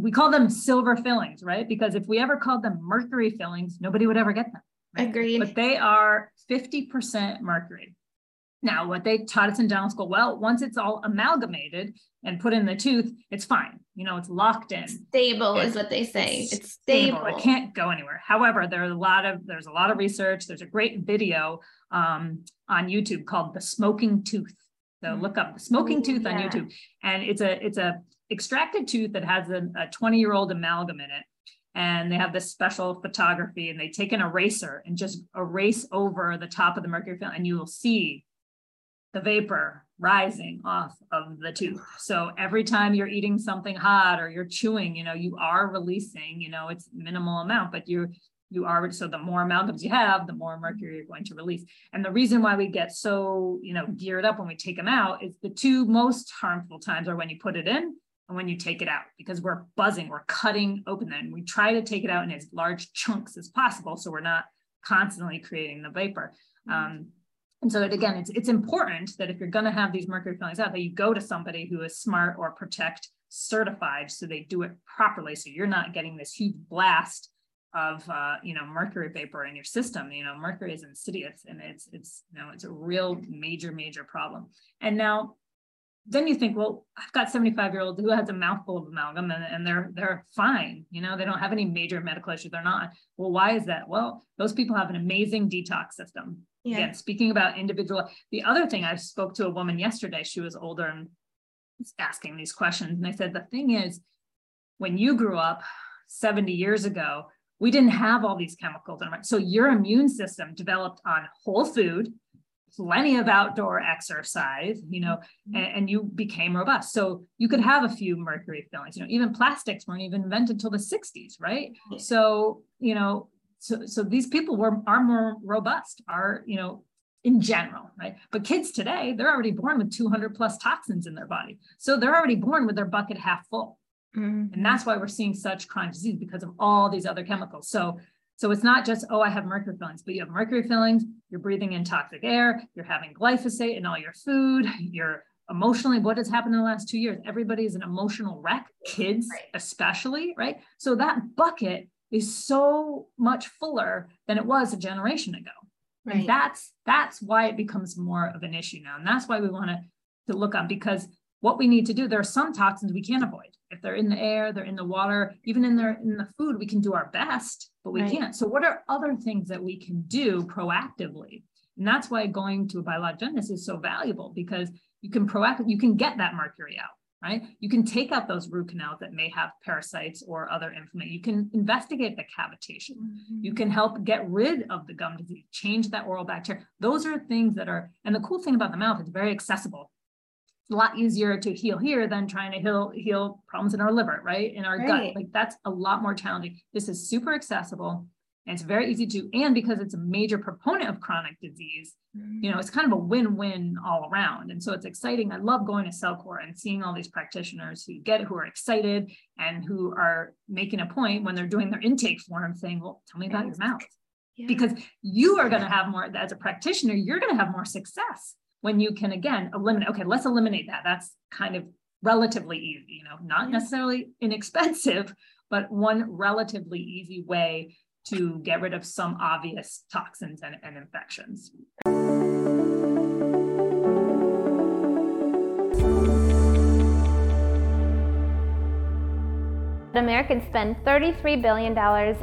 we call them silver fillings, right? Because if we ever called them mercury fillings, nobody would ever get them. Right? Agreed. But they are 50% mercury. Now, what they taught us in dental school, well, once it's all amalgamated and put in the tooth, it's fine. You know, it's locked in. Stable it's, is what they say. It's, it's stable. stable. It can't go anywhere. However, there's a lot of there's a lot of research. There's a great video um, on YouTube called "The Smoking Tooth." So mm-hmm. look up the smoking tooth yeah. on YouTube, and it's a it's a extracted tooth that has a 20 year old amalgam in it. And they have this special photography and they take an eraser and just erase over the top of the mercury film, and you will see the vapor rising off of the tooth. So every time you're eating something hot or you're chewing, you know, you are releasing, you know, it's minimal amount, but you you are so the more amalgams you have, the more mercury you're going to release. And the reason why we get so, you know, geared up when we take them out is the two most harmful times are when you put it in and when you take it out because we're buzzing, we're cutting open then. We try to take it out in as large chunks as possible so we're not constantly creating the vapor. Mm-hmm. Um, and so that again, it's it's important that if you're going to have these mercury fillings out, that you go to somebody who is smart or protect certified, so they do it properly. So you're not getting this huge blast of uh, you know mercury vapor in your system. You know, mercury is insidious, and it's it's you know it's a real major major problem. And now then you think, well, I've got 75 year old who has a mouthful of amalgam and, and they're they're fine. You know, they don't have any major medical issues. They're not. Well, why is that? Well, those people have an amazing detox system. Yeah. Again, speaking about individual, the other thing I spoke to a woman yesterday, she was older and was asking these questions. And I said, the thing is, when you grew up 70 years ago, we didn't have all these chemicals. So your immune system developed on whole food, plenty of outdoor exercise, you know, mm-hmm. and, and, you became robust. So you could have a few mercury fillings, you know, even plastics weren't even invented until the 60s, right? So, you know, so so these people were are more robust, are, you know, in general, right? But kids today, they're already born with 200 plus toxins in their body. So they're already born with their bucket half full. Mm-hmm. And that's why we're seeing such chronic disease because of all these other chemicals. So so it's not just, oh, I have mercury fillings, but you have mercury fillings, you're breathing in toxic air, you're having glyphosate in all your food, you're emotionally, what has happened in the last two years? Everybody is an emotional wreck, kids right. especially, right? So that bucket is so much fuller than it was a generation ago. Right. And that's that's why it becomes more of an issue now. And that's why we want to, to look on because what we need to do, there are some toxins we can't avoid if they're in the air, they're in the water, even in their in the food, we can do our best, but we right. can't. So what are other things that we can do proactively? And that's why going to a biologic dentist is so valuable because you can proactive, you can get that mercury out, right? You can take out those root canals that may have parasites or other inflammation. You can investigate the cavitation. Mm-hmm. You can help get rid of the gum disease, change that oral bacteria. Those are things that are, and the cool thing about the mouth, it's very accessible a lot easier to heal here than trying to heal heal problems in our liver, right? In our right. gut. Like that's a lot more challenging. This is super accessible and it's very easy to, and because it's a major proponent of chronic disease, mm-hmm. you know, it's kind of a win-win all around. And so it's exciting. I love going to Cellcore and seeing all these practitioners who get it, who are excited and who are making a point when they're doing their intake form saying, well, tell me about your mouth. Yeah. Because you are going to have more, as a practitioner, you're going to have more success when you can again eliminate okay let's eliminate that. That's kind of relatively easy you know not necessarily inexpensive but one relatively easy way to get rid of some obvious toxins and, and infections. Americans spend $33 billion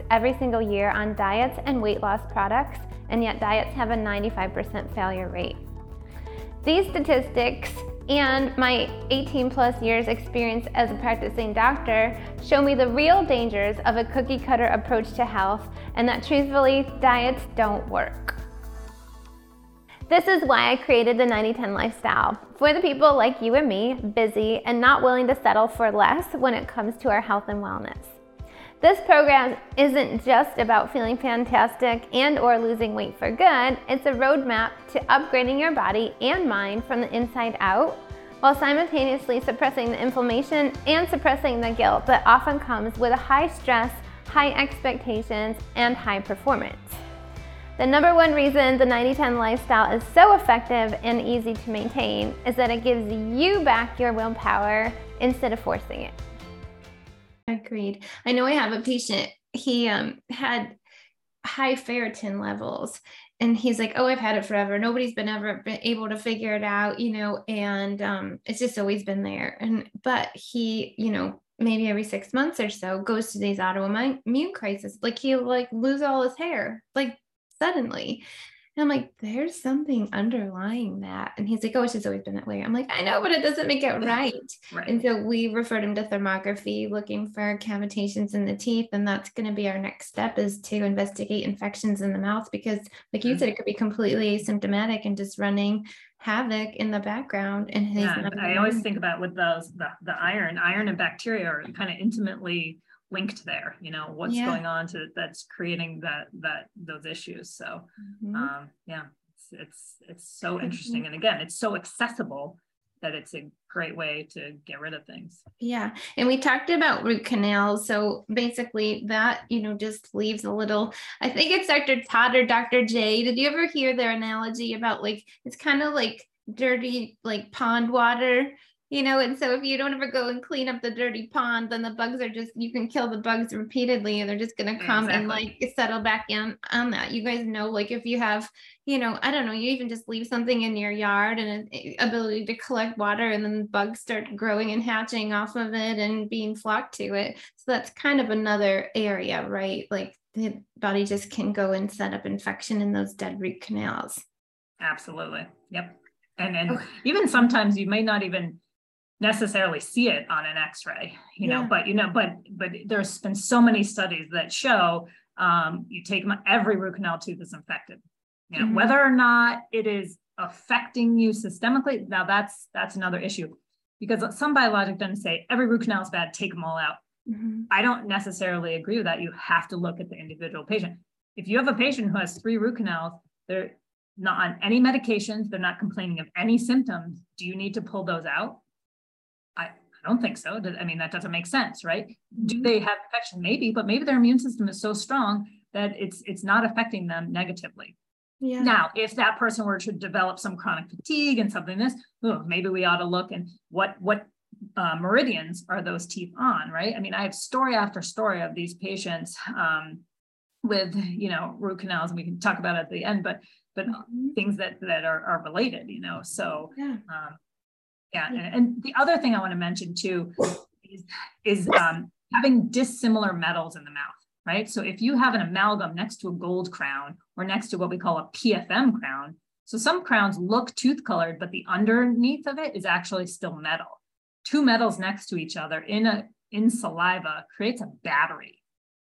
every single year on diets and weight loss products, and yet diets have a 95% failure rate. These statistics and my 18 plus years experience as a practicing doctor show me the real dangers of a cookie cutter approach to health and that truthfully, diets don't work. This is why I created the 90 10 lifestyle for the people like you and me, busy and not willing to settle for less when it comes to our health and wellness. This program isn't just about feeling fantastic and or losing weight for good. It's a roadmap to upgrading your body and mind from the inside out while simultaneously suppressing the inflammation and suppressing the guilt that often comes with a high stress, high expectations, and high performance. The number one reason the 90 10 lifestyle is so effective and easy to maintain is that it gives you back your willpower instead of forcing it. Agreed. I know I have a patient, he um, had high ferritin levels and he's like oh i've had it forever. Nobody's been ever been able to figure it out you know and um, it's just always been there. And but he you know maybe every six months or so goes to these autoimmune crises. Like he'll like lose all his hair like suddenly and I'm like, there's something underlying that. And he's like, oh, it's just always been that way. I'm like, I know, but it doesn't make it right. right. And so we referred him to thermography, looking for cavitations in the teeth. And that's going to be our next step is to investigate infections in the mouth because, like you mm-hmm. said, it could be completely asymptomatic and just running havoc in the background. And yeah, I always think about with those the, the iron, iron and bacteria are kind of intimately linked there you know what's yeah. going on to that's creating that that those issues. So mm-hmm. um yeah it's, it's it's so interesting. And again it's so accessible that it's a great way to get rid of things. Yeah. And we talked about root canals so basically that you know just leaves a little i think it's dr todd or dr j. Did you ever hear their analogy about like it's kind of like dirty like pond water you know and so if you don't ever go and clean up the dirty pond then the bugs are just you can kill the bugs repeatedly and they're just going to come exactly. and like settle back in on that. You guys know like if you have you know i don't know you even just leave something in your yard and an ability to collect water and then bugs start growing and hatching off of it and being flocked to it. So that's kind of another area right? Like the body just can go and set up infection in those dead root canals. Absolutely. Yep. And and even sometimes you may not even necessarily see it on an x-ray you know but you know but but there's been so many studies that show um, you take every root canal tooth is infected. You know mm-hmm. whether or not it is affecting you systemically now that's that's another issue. Because some biologic doesn't say every root canal is bad take them all out. Mm-hmm. i don't necessarily agree with that. You have to look at the individual patient. If you have a patient who has three root canals they're not on any medications they're not complaining of any symptoms do you need to pull those out I don't think so. I mean, that doesn't make sense, right? Do mm-hmm. they have infection? Maybe, but maybe their immune system is so strong that it's it's not affecting them negatively. Yeah. Now, if that person were to develop some chronic fatigue and something this, oh, maybe we ought to look and what what uh, meridians are those teeth on, right? I mean, I have story after story of these patients um, with you know root canals, and we can talk about it at the end, but but mm-hmm. things that that are, are related, you know. So yeah. um, yeah. And, and the other thing I want to mention too is, is um, having dissimilar metals in the mouth, right? So if you have an amalgam next to a gold crown or next to what we call a PFM crown, so some crowns look tooth colored, but the underneath of it is actually still metal. Two metals next to each other in a in saliva creates a battery.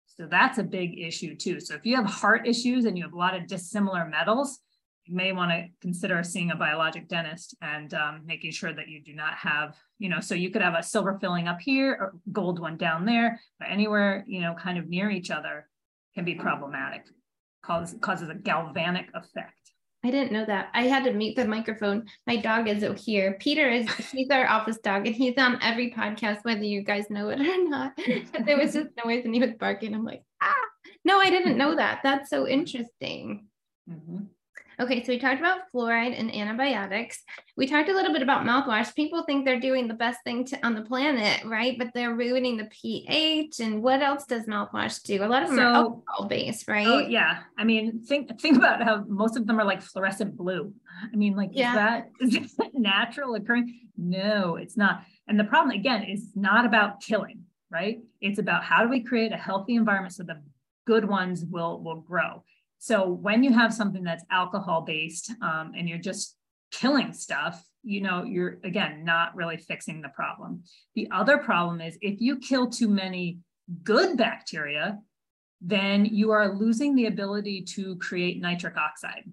So that's a big issue too. So if you have heart issues and you have a lot of dissimilar metals, you may want to consider seeing a biologic dentist and um, making sure that you do not have, you know, so you could have a silver filling up here or gold one down there, but anywhere, you know, kind of near each other can be problematic, cause, causes a galvanic effect. I didn't know that. I had to mute the microphone. My dog is here. Peter is he's our office dog and he's on every podcast, whether you guys know it or not. there was just noise and he was barking. I'm like, ah, no, I didn't know that. That's so interesting. Mm-hmm. Okay, so we talked about fluoride and antibiotics. We talked a little bit about mouthwash. People think they're doing the best thing to, on the planet, right? But they're ruining the pH. And what else does mouthwash do? A lot of them so, are alcohol based, right? Oh yeah. I mean, think think about how most of them are like fluorescent blue. I mean, like yeah. is that is that natural occurring? No, it's not. And the problem again is not about killing, right? It's about how do we create a healthy environment so the good ones will will grow so when you have something that's alcohol based um, and you're just killing stuff, you know, you're again not really fixing the problem. The other problem is if you kill too many good bacteria, then you are losing the ability to create nitric oxide.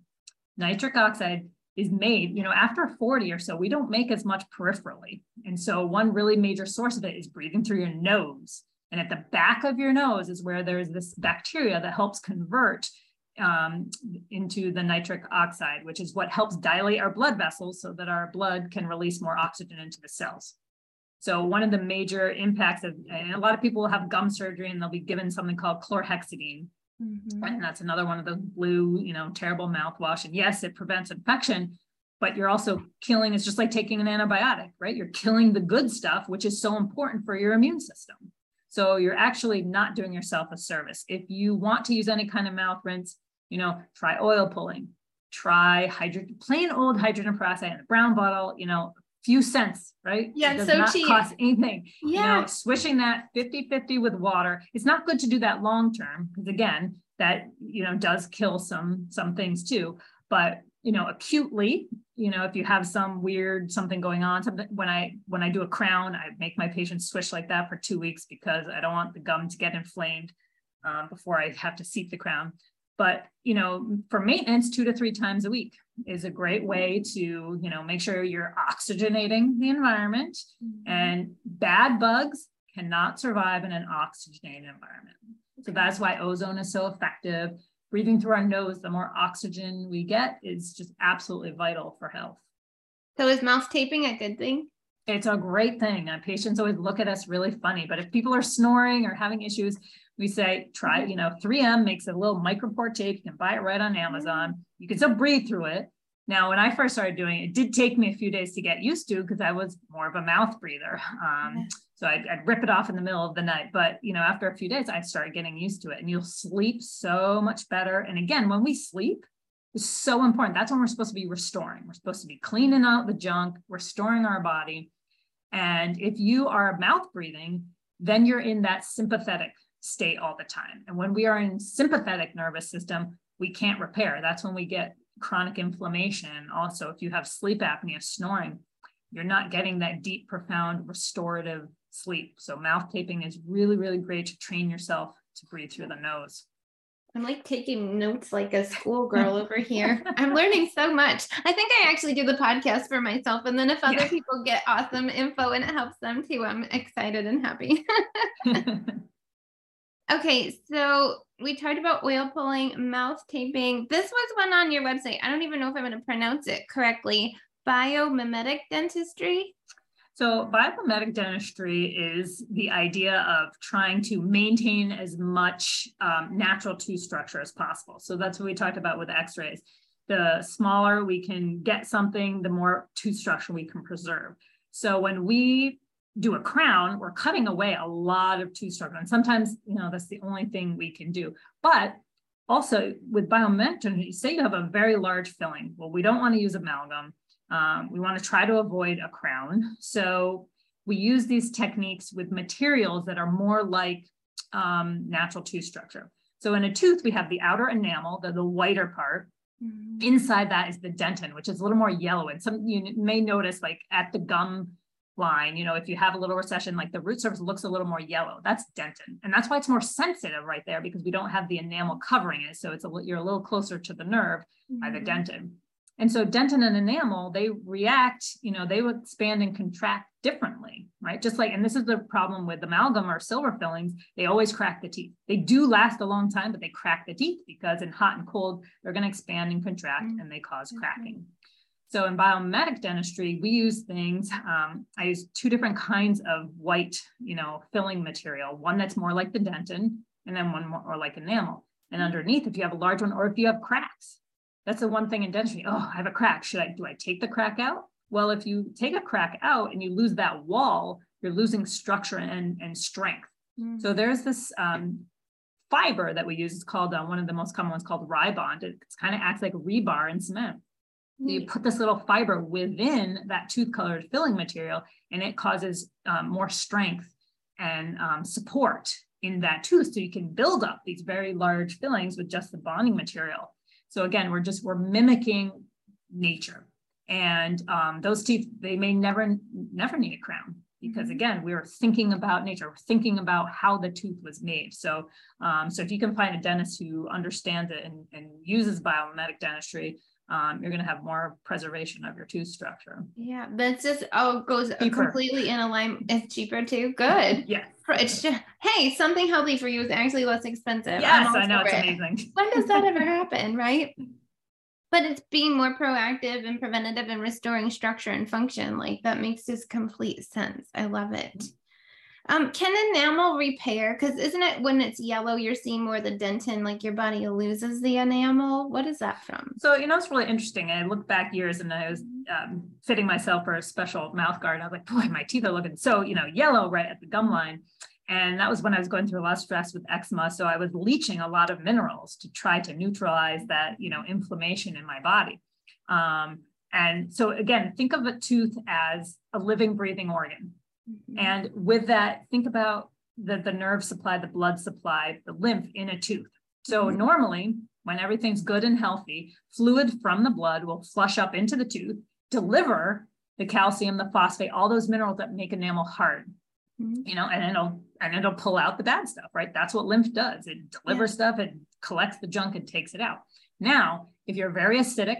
Nitric oxide is made, you know, after 40 or so, we don't make as much peripherally. And so one really major source of it is breathing through your nose. And at the back of your nose is where there's this bacteria that helps convert um, into the nitric oxide, which is what helps dilate our blood vessels so that our blood can release more oxygen into the cells. So one of the major impacts of a lot of people will have gum surgery and they'll be given something called chlorhexidine. Mm-hmm. And that's another one of the blue, you know, terrible mouthwash. And yes, it prevents infection, but you're also killing, it's just like taking an antibiotic, right? You're killing the good stuff, which is so important for your immune system. So you're actually not doing yourself a service. If you want to use any kind of mouth rinse, you know, try oil pulling, try hydrogen, plain old hydrogen peroxide in a brown bottle, you know, a few cents, right? Yeah, it does so not cheap. cost anything. Yeah. You know, swishing that 50-50 with water. It's not good to do that long term because again, that you know does kill some some things too. But you know, acutely, you know, if you have some weird something going on, something when I when I do a crown, I make my patients swish like that for two weeks because I don't want the gum to get inflamed um, before I have to seat the crown. But you know, for maintenance, two to three times a week is a great way to you know make sure you're oxygenating the environment. Mm-hmm. And bad bugs cannot survive in an oxygenated environment. So that's why ozone is so effective breathing through our nose, the more oxygen we get is just absolutely vital for health. So is mouth taping a good thing? It's a great thing. Uh, patients always look at us really funny, but if people are snoring or having issues, we say try, you know, 3M makes a little micropore tape. You can buy it right on Amazon. You can still breathe through it. Now, when I first started doing it, it did take me a few days to get used to because I was more of a mouth breather. Um, so I'd, I'd, rip it off in the middle of the night. But you know, after a few days, I started getting used to it, and you'll sleep so much better. And again, when we sleep, it's so important. That's when we're supposed to be restoring. We're supposed to be cleaning out the junk, restoring our body. And if you are mouth breathing, then you're in that sympathetic state all the time. And when we are in sympathetic nervous system, we can't repair. That's when we get chronic inflammation. Also, if you have sleep apnea, snoring, you're not getting that deep, profound restorative sleep. So mouth taping is really, really great to train yourself to breathe through the nose. I'm like taking notes like a schoolgirl over here. I'm learning so much. I think I actually do the podcast for myself. And then if other yeah. people get awesome info and it helps them too, I'm excited and happy. okay, so we talked about oil pulling, mouth taping. This was one on your website. I don't even know if I'm going to pronounce it correctly. Biomimetic dentistry. So biomimetic dentistry is the idea of trying to maintain as much um, natural tooth structure as possible. So that's what we talked about with x-rays. The smaller we can get something, the more tooth structure we can preserve. So when we do a crown, we're cutting away a lot of tooth structure. And sometimes, you know, that's the only thing we can do. But also with biomimetic, say you have a very large filling. Well, we don't want to use amalgam um, we want to try to avoid a crown. So we use these techniques with materials that are more like um, natural tooth structure. So in a tooth, we have the outer enamel, the, the whiter part. Mm-hmm. Inside that is the dentin, which is a little more yellow. And some you may notice like at the gum line, you know, if you have a little recession, like the root surface looks a little more yellow. That's dentin. And that's why it's more sensitive right there because we don't have the enamel covering it. So it's a you're a little closer to the nerve mm-hmm. by the mm-hmm. dentin. And so dentin and enamel, they react, you know, they would expand and contract differently, right? Just like, and this is the problem with amalgam or silver fillings, they always crack the teeth. They do last a long time, but they crack the teeth because in hot and cold, they're going to expand and contract mm-hmm. and they cause cracking. So in biomimetic dentistry, we use things, um, I use two different kinds of white, you know, filling material, one that's more like the dentin and then one more like enamel. And underneath, if you have a large one or if you have cracks, that's the one thing in dentistry. Oh, I have a crack. Should I do I take the crack out? Well, if you take a crack out and you lose that wall, you're losing structure and, and strength. Mm-hmm. So there's this um, fiber that we use. It's called uh, one of the most common ones called Ribbond. It kind of acts like rebar in cement. You put this little fiber within that tooth colored filling material, and it causes um, more strength and um, support in that tooth. So you can build up these very large fillings with just the bonding material. So again, we're just, we're mimicking nature. And um, those teeth, they may never, never need a crown because mm-hmm. again, we are thinking about nature, we're thinking about how the tooth was made. So, um, so if you can find a dentist who understands it and, and uses biomimetic dentistry, um, you're going to have more preservation of your tooth structure. Yeah, that's just oh goes cheaper. completely in alignment. It's cheaper too. Good. yeah, it's just hey, something healthy for you is actually less expensive. Yes, I know it's it. amazing. When does that ever happen, right? But it's being more proactive and preventative and restoring structure and function. Like that makes just complete sense. I love it. Um, can enamel repair? Because isn't it when it's yellow, you're seeing more the dentin, like your body loses the enamel? What is that from? So, you know, it's really interesting. I look back years and I was um, fitting myself for a special mouth guard. I was like, boy, my teeth are looking so, you know, yellow right at the gum line. And that was when I was going through a lot of stress with eczema. So I was leaching a lot of minerals to try to neutralize that, you know, inflammation in my body. Um, and so again, think of a tooth as a living, breathing organ Mm-hmm. And with that, think about the, the nerve supply, the blood supply, the lymph in a tooth. So mm-hmm. normally, when everything's good and healthy, fluid from the blood will flush up into the tooth, deliver the calcium, the phosphate, all those minerals that make enamel hard. Mm-hmm. You know, and it'll and it'll pull out the bad stuff, right? That's what lymph does. It delivers yeah. stuff, it collects the junk and takes it out. Now, if you're very acidic,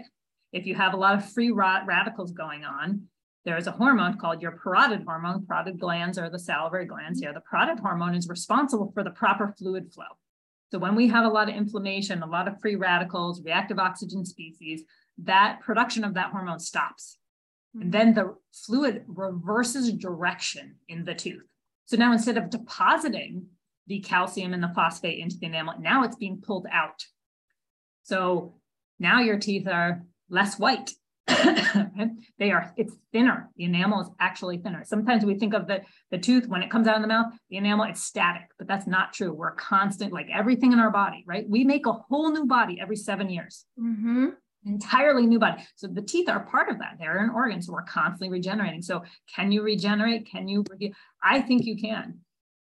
if you have a lot of free radicals going on, there is a hormone called your parotid hormone. Parotid glands are the salivary glands here. The parotid hormone is responsible for the proper fluid flow. So when we have a lot of inflammation, a lot of free radicals, reactive oxygen species, that production of that hormone stops. And mm-hmm. then the fluid reverses direction in the tooth. So now instead of depositing the calcium and the phosphate into the enamel, now it's being pulled out. So now your teeth are less white they are it's thinner. The enamel is actually thinner. Sometimes we think of the the tooth when it comes out of the mouth the enamel it's static but that's not true. We're constant like everything in our body right? We make a whole new body every seven years. Mm-hmm. entirely new body. So the teeth are part of that. They're an organ so we're constantly regenerating. So can you regenerate? Can you i think you can.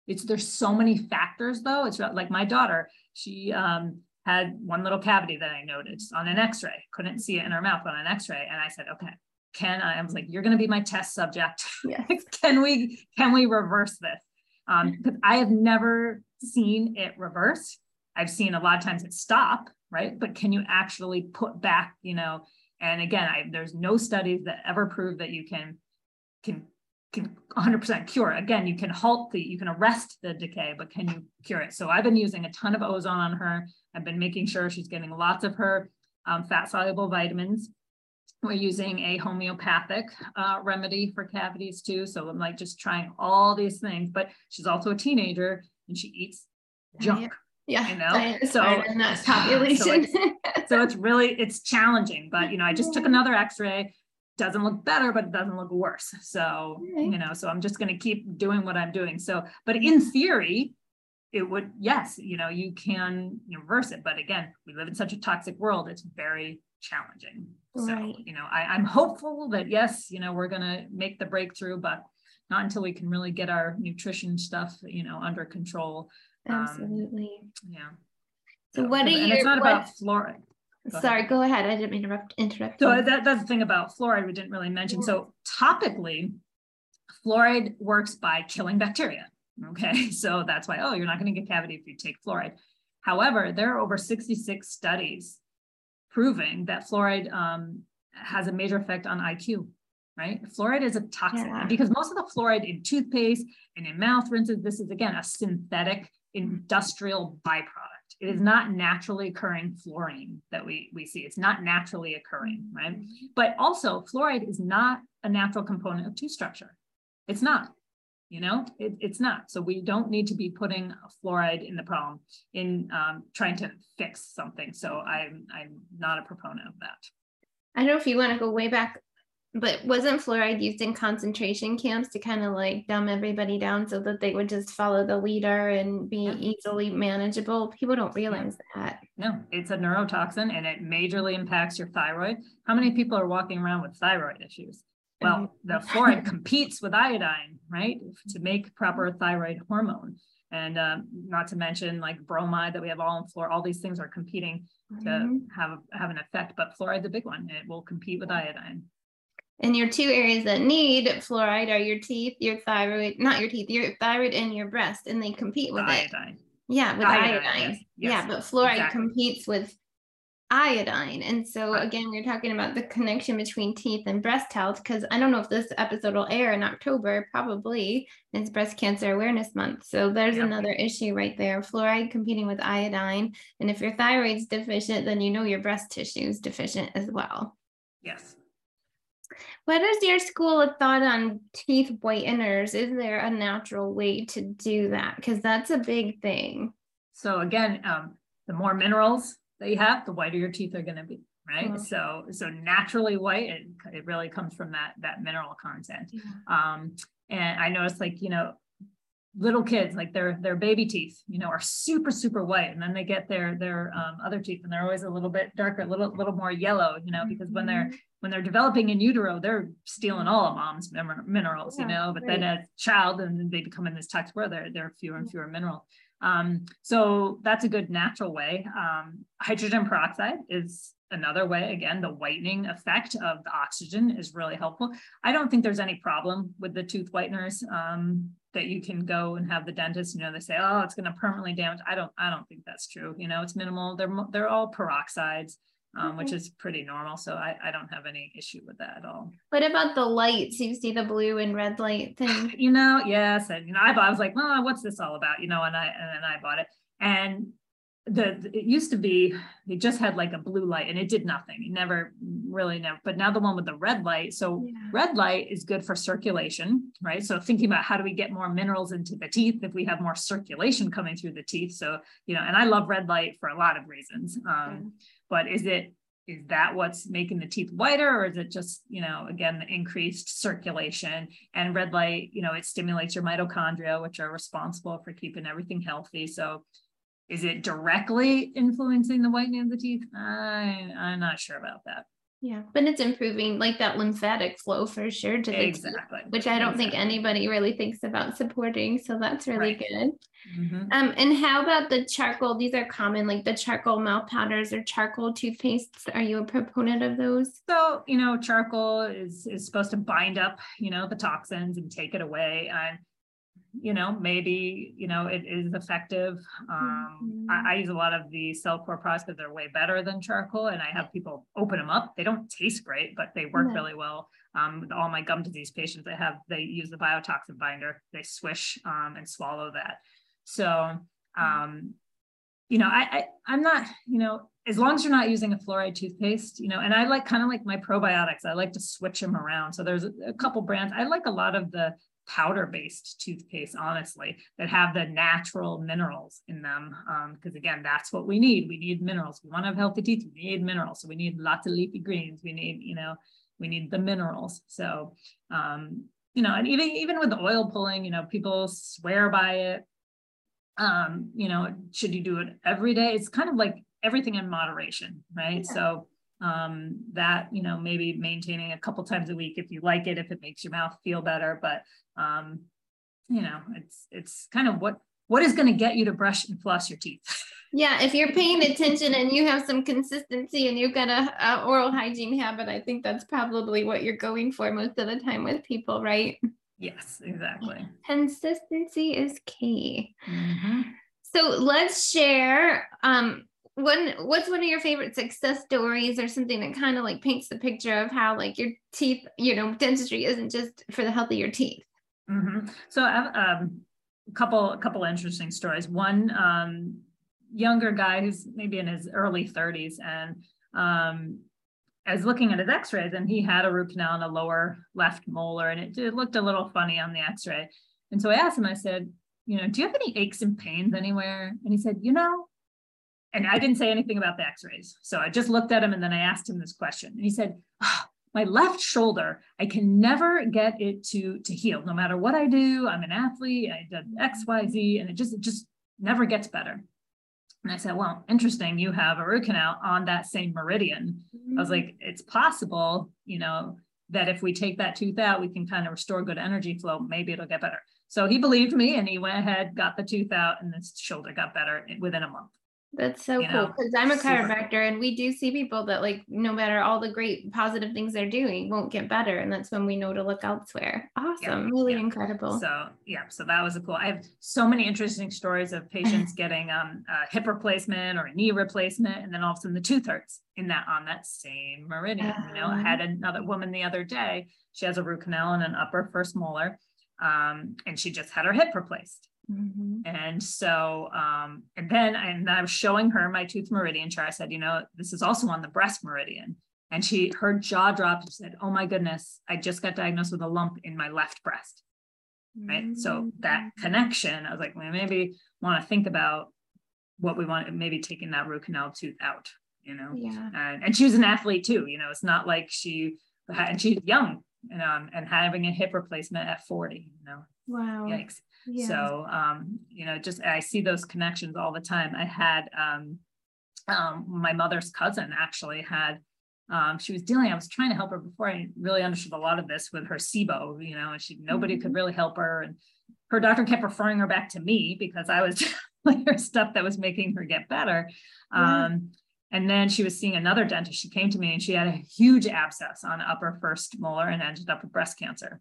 It's there's so many factors though. It's like my daughter she um had one little cavity that I noticed on an x-ray. Couldn't see it in her mouth but on an x-ray. And I said, okay, can I, I was like, you're going to be my test subject. Yes. can we, can we reverse this? Um, because I have never seen it reverse. I've seen a lot of times it stop, right? But can you actually put back, you know, and again, I, there's no studies that ever prove that you can, can can 100% cure. Again, you can halt the, you can arrest the decay, but can you cure it? So I've been using a ton of ozone on her. I've been making sure she's getting lots of her um, fat soluble vitamins. We're using a homeopathic uh, remedy for cavities too. So I'm like just trying all these things, but she's also a teenager and she eats junk. Yeah, you know, so population. So it's, so it's really it's challenging. But you know, I just took another X-ray doesn't look better, but it doesn't look worse. So, you know, so I'm just going to keep doing what I'm doing. So, but in theory, it would, yes, you know, you can reverse it. But again, we live in such a toxic world, it's very challenging. Right. So, you know, I, I'm hopeful that yes, you know, we're going to make the breakthrough, but not until we can really get our nutrition stuff, you know, under control. Um, Absolutely. Um, yeah. So, so what are you? It's not about fluoride. Go Sorry, ahead. go ahead. I didn't mean to interrupt. interrupt so that, that's the thing about fluoride we didn't really mention. So topically, fluoride works by killing bacteria. Okay, so that's why, oh, you're not going to get cavity if you take fluoride. However, there are over 66 studies proving that fluoride um, has a major effect on IQ, right? Fluoride is a toxin yeah. because most of the fluoride in toothpaste and in mouth rinses, this is again a synthetic industrial byproduct. It is not naturally occurring fluorine that we, we see. It's not naturally occurring, right? But also, fluoride is not a natural component of tooth structure. It's not, you know, it, it's not. So we don't need to be putting fluoride in the problem in um, trying to fix something. So I'm, I'm not a proponent of that. I don't know if you want to go way back but wasn't fluoride used in concentration camps to kind of like dumb everybody down so that they would just follow the leader and be yeah. easily manageable? People don't realize that. No, it's a neurotoxin and it majorly impacts your thyroid. How many people are walking around with thyroid issues? Well, the fluoride competes with iodine, right, to make proper thyroid hormone. And um, not to mention like bromide that we have all in fluor, all these things are competing to mm-hmm. have, have an effect, but fluoride's a big one. It will compete with iodine. And your two areas that need fluoride are your teeth, your thyroid, not your teeth, your thyroid and your breast, and they compete with iodine. it. Yeah, with iodine. iodine. Yes. Yes. Yeah, but fluoride exactly. competes with iodine. And so, again, we're talking about the connection between teeth and breast health because I don't know if this episode will air in October, probably. It's Breast Cancer Awareness Month. So, there's yep. another issue right there fluoride competing with iodine. And if your thyroid's deficient, then you know your breast tissue is deficient as well. Yes. What is your school of thought on teeth whiteners? Is there a natural way to do that? Because that's a big thing. So again, um, the more minerals that you have, the whiter your teeth are going to be, right? Mm-hmm. So so naturally white, it, it really comes from that that mineral content. Um, and I noticed like you know little kids like their their baby teeth you know are super super white and then they get their their um, other teeth and they're always a little bit darker a little little more yellow you know because when they're mm-hmm. When they're developing in utero they're stealing all of mom's minerals yeah, you know but right. then as child and they become in this toxic world there there are fewer and fewer minerals um, so that's a good natural way um, hydrogen peroxide is another way again the whitening effect of the oxygen is really helpful i don't think there's any problem with the tooth whiteners um, that you can go and have the dentist, you know, they say, oh, it's going to permanently damage. I don't, I don't think that's true. You know, it's minimal. They're, they're all peroxides. Um, which is pretty normal. So I, I don't have any issue with that at all. What about the lights? You see the blue and red light thing? You know, yes. And, you know, I, bought, I was like, well, what's this all about? You know, and I, and then I bought it. And the it used to be they just had like a blue light and it did nothing. It never really never but now the one with the red light so yeah. red light is good for circulation right? So thinking about how do we get more minerals into the teeth if we have more circulation coming through the teeth. So you know and i love red light for a lot of reasons um, but is it is that what's making the teeth whiter or is it just you know again the increased circulation? And red light you know it stimulates your mitochondria which are responsible for keeping everything healthy. So is it directly influencing the whitening of the teeth? I, I'm not sure about that. Yeah, but it's improving like that lymphatic flow for sure to the exactly, teeth, which I don't exactly. think anybody really thinks about supporting. So that's really right. good. Mm-hmm. Um, and how about the charcoal? These are common, like the charcoal mouth powders or charcoal toothpastes. Are you a proponent of those? So you know, charcoal is is supposed to bind up, you know, the toxins and take it away. And you know, maybe, you know, it is effective. Um, mm-hmm. I, I, use a lot of the Cellcore products because they're way better than charcoal. And I have people open them up. They don't taste great, but they work really well. Um, with all my gum disease patients, I have, they use the biotoxin binder, they swish um, and swallow that. So, mm-hmm. um, you know, I, I, I'm not, you know, as long as you're not using a fluoride toothpaste, you know, and I like kind of like my probiotics, I like to switch them around. So there's a, a couple brands. I like a lot of the powder based toothpaste, honestly, that have the natural minerals in them. Because um, again, that's what we need. We need minerals. We want to have healthy teeth. We need minerals. So we need lots of leafy greens. We need, you know, we need the minerals. So, um, you know, and even even with oil pulling, you know, people swear by it. Um, you know, should you do it every day? It's kind of like everything in moderation, right? Yeah. So um, that you know maybe maintaining a couple times a week if you like it if it makes your mouth feel better but um, you know it's it's kind of what what is going to get you to brush and floss your teeth. Yeah if you're paying attention and you have some consistency and you've got a, a oral hygiene habit i think that's probably what you're going for most of the time with people right? Yes exactly. Consistency is key. Mm-hmm. so let's share um, one what's one of your favorite success stories or something that kind of like paints the picture of how like your teeth you know dentistry isn't just for the health of your teeth? Mm-hmm. so um, a couple a couple interesting stories. One um, younger guy who's maybe in his early 30s and um, I was looking at his x-rays and he had a root canal in a lower left molar and it, it looked a little funny on the x-ray. And so i asked him i said you know do you have any aches and pains anywhere? And he said you know and I didn't say anything about the x-rays. So I just looked at him and then I asked him this question. And he said, oh, my left shoulder, I can never get it to, to heal. No matter what I do, I'm an athlete, I did X, Y, Z, and it just, it just never gets better. And I said, well, interesting. You have a root canal on that same meridian. Mm-hmm. I was like, it's possible, you know, that if we take that tooth out, we can kind of restore good energy flow. Maybe it'll get better. So he believed me and he went ahead, got the tooth out, and his shoulder got better within a month. That's so cool because I'm a chiropractor and we do see people that like no matter all the great positive things they're doing won't get better and that's when we know to look elsewhere. Awesome, yeah, really yeah. incredible. So yeah, so that was a cool. I have so many interesting stories of patients getting um, a hip replacement or a knee replacement and then all of a sudden the tooth hurts in that on that same meridian. Um, you know, I had uh-huh. another woman the other day. She has a root canal and an upper first molar, um, and she just had her hip replaced Mm-hmm. And so, um, and then and I was showing her my tooth meridian chart. I said, you know, this is also on the breast meridian. And she, her jaw dropped and said, oh my goodness, I just got diagnosed with a lump in my left breast. Right. Mm-hmm. So that mm-hmm. connection, I was like, well, maybe want to think about what we want, maybe taking that root canal tooth out, you know? Yeah. And, and she was an athlete too, you know, it's not like she, and she's young, you know, and having a hip replacement at 40, you know. Wow. Yikes. Yeah. So, um, you know, just I see those connections all the time. I had um, um, my mother's cousin actually had, um, she was dealing, I was trying to help her before I really understood a lot of this with her SIBO, you know, and she, nobody mm-hmm. could really help her. And her doctor kept referring her back to me because I was telling her stuff that was making her get better. Yeah. Um, and then she was seeing another dentist. She came to me and she had a huge abscess on upper first molar and ended up with breast cancer.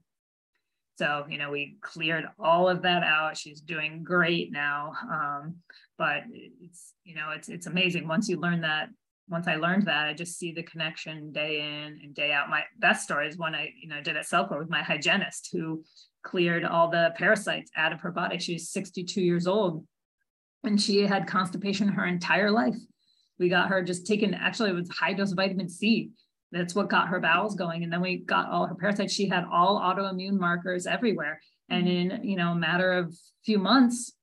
So, you know, we cleared all of that out. She's doing great now. Um, but it's, you know, it's it's amazing. Once you learn that, once I learned that, I just see the connection day in and day out. My best story is when I, you know, did at Cellcore with my hygienist who cleared all the parasites out of her body. She's 62 years old and she had constipation her entire life. We got her just taken, actually, it was high dose vitamin C that's what got her bowels going. And then we got all her parasites. She had all autoimmune markers everywhere. And mm-hmm. in you know a matter of few months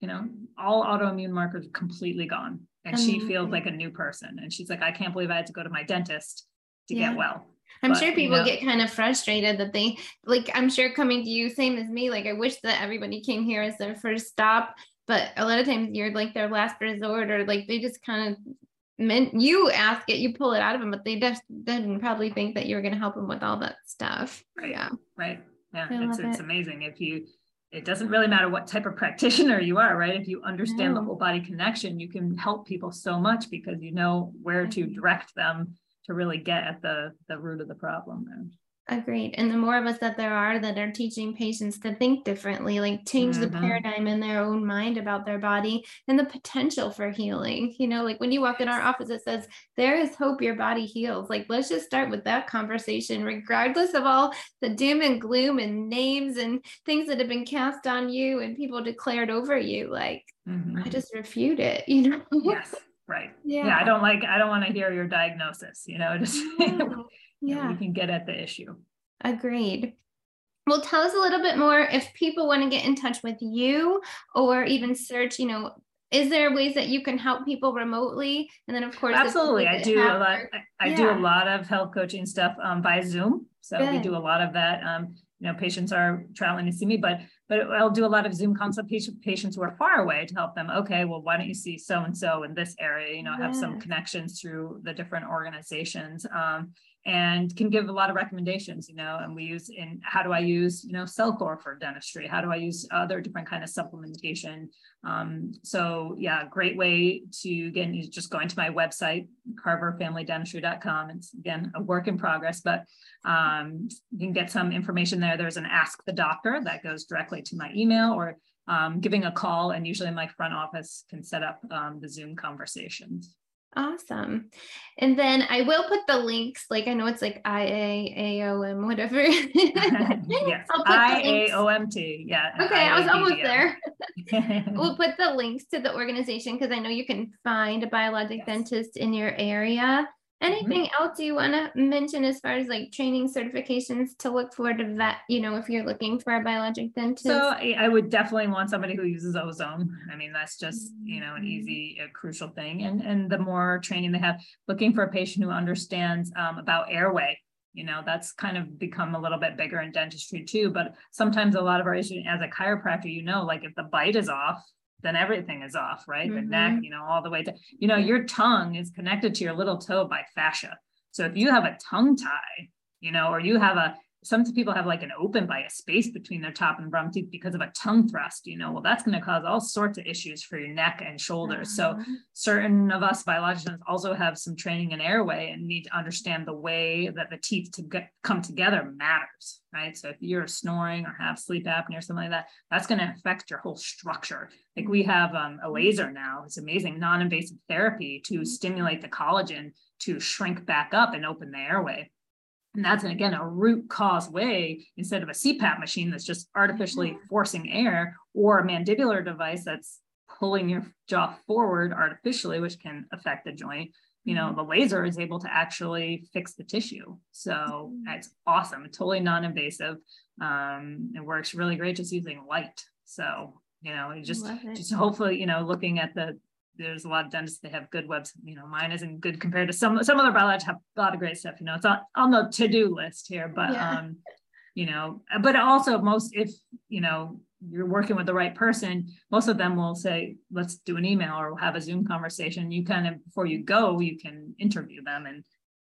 you know all autoimmune markers completely gone. And she feels like a new person. And she's like i can't believe i had to go to my dentist to yeah. get well. I'm but, sure people you know, get kind of frustrated that they like I'm sure coming to you same as me like I wish that everybody came here as their first stop. But a lot of times you're like their last resort or like they just kind of meant you ask it, you pull it out of them, but they just didn't probably think that you were going to help them with all that stuff. Right. Yeah. Right. Yeah. it's, it's it. amazing. If you, it doesn't really matter what type of practitioner you are, right? If you understand no. the whole body connection, you can help people so much because you know where to mm-hmm. direct them to really get at the the root of the problem. Agreed. And the more of us that there are that are teaching patients to think differently, like change mm-hmm. the paradigm in their own mind about their body and the potential for healing. You know, like when you walk in our office, it says, There is hope your body heals. Like, let's just start with that conversation, regardless of all the doom and gloom and names and things that have been cast on you and people declared over you. Like, mm-hmm. I just refute it, you know? yes. Right. Yeah. yeah. I don't like, I don't want to hear your diagnosis, you know, just. Yeah. we can get at the issue. Agreed. Well, tell us a little bit more if people want to get in touch with you or even search, you know, is there ways that you can help people remotely? And then of course, absolutely. I do a lot. I, I yeah. do a lot of health coaching stuff um, by Zoom. So Good. we do a lot of that. Um, you know, patients are traveling to see me, but but I'll do a lot of Zoom consultation patients who are far away to help them. Okay, well, why don't you see so and so in this area? You know, have some connections through the different organizations. Um, and can give a lot of recommendations, you know, and we use in how do I use, you know, Cellcore for dentistry? How do I use other different kind of supplementation? Um, so yeah, great way to again, you just going to my website, carverfamilydentistry.com. It's again, a work in progress, but um, you can get some information there. There's an ask the doctor that goes directly to my email or um, giving a call and usually my front office can set up um, the Zoom conversations. Awesome. And then I will put the links, like I know it's like I A A O M, whatever. yes, I A O M T. Yeah. Okay, I was almost there. we'll put the links to the organization because I know you can find a biologic yes. dentist in your area. Mm-hmm. Anything mm-hmm. else you want to mention as far as like training certifications to look for to vet, you know, if you're looking for a biologic dentist? So I would definitely want somebody who uses ozone. I mean, that's just, you know, an mm-hmm. easy, a crucial thing. And, and the more training they have, looking for a patient who understands um, about airway, you know, that's kind of become a little bit bigger in dentistry too. But sometimes a lot of our as a chiropractor, you know, like if the bite is off, then everything is off, right? Mm-hmm. The neck, mm-hmm. you know, all the way to, you know, your tongue is connected to your little toe by fascia. So if you have a tongue tie, you know, or you have a some people have like an open by a space between their top and bottom teeth because of a tongue thrust, you know, well, that's going to cause all sorts of issues for your neck and shoulders. So Uh-huh. certain of us biologists also have some training in airway and need to understand the way that the teeth to get, come together matters, right? So if you're snoring or have sleep apnea or something like that, that's going to affect your whole structure. Like we have um, a laser now, it's amazing non-invasive therapy to stimulate the collagen to shrink back up and open the airway. And that's again a root cause way instead of a CPAP machine that's just artificially forcing air or a mandibular device that's pulling your jaw forward artificially, which can affect the joint. You know, the laser is able to actually fix the tissue. So it's awesome, totally non invasive. Um, it works really great just using light. So, you know, just, just hopefully, you know, looking at the there's a lot of dentists they have good webs you know mine isn't good compared to some some other biologists have a lot of great stuff you know it's on, on the to-do list here but Yeah. um you know but also most if you know you're working with the right person most of them will say let's do an email or have a zoom conversation you kind of before you go you can interview them and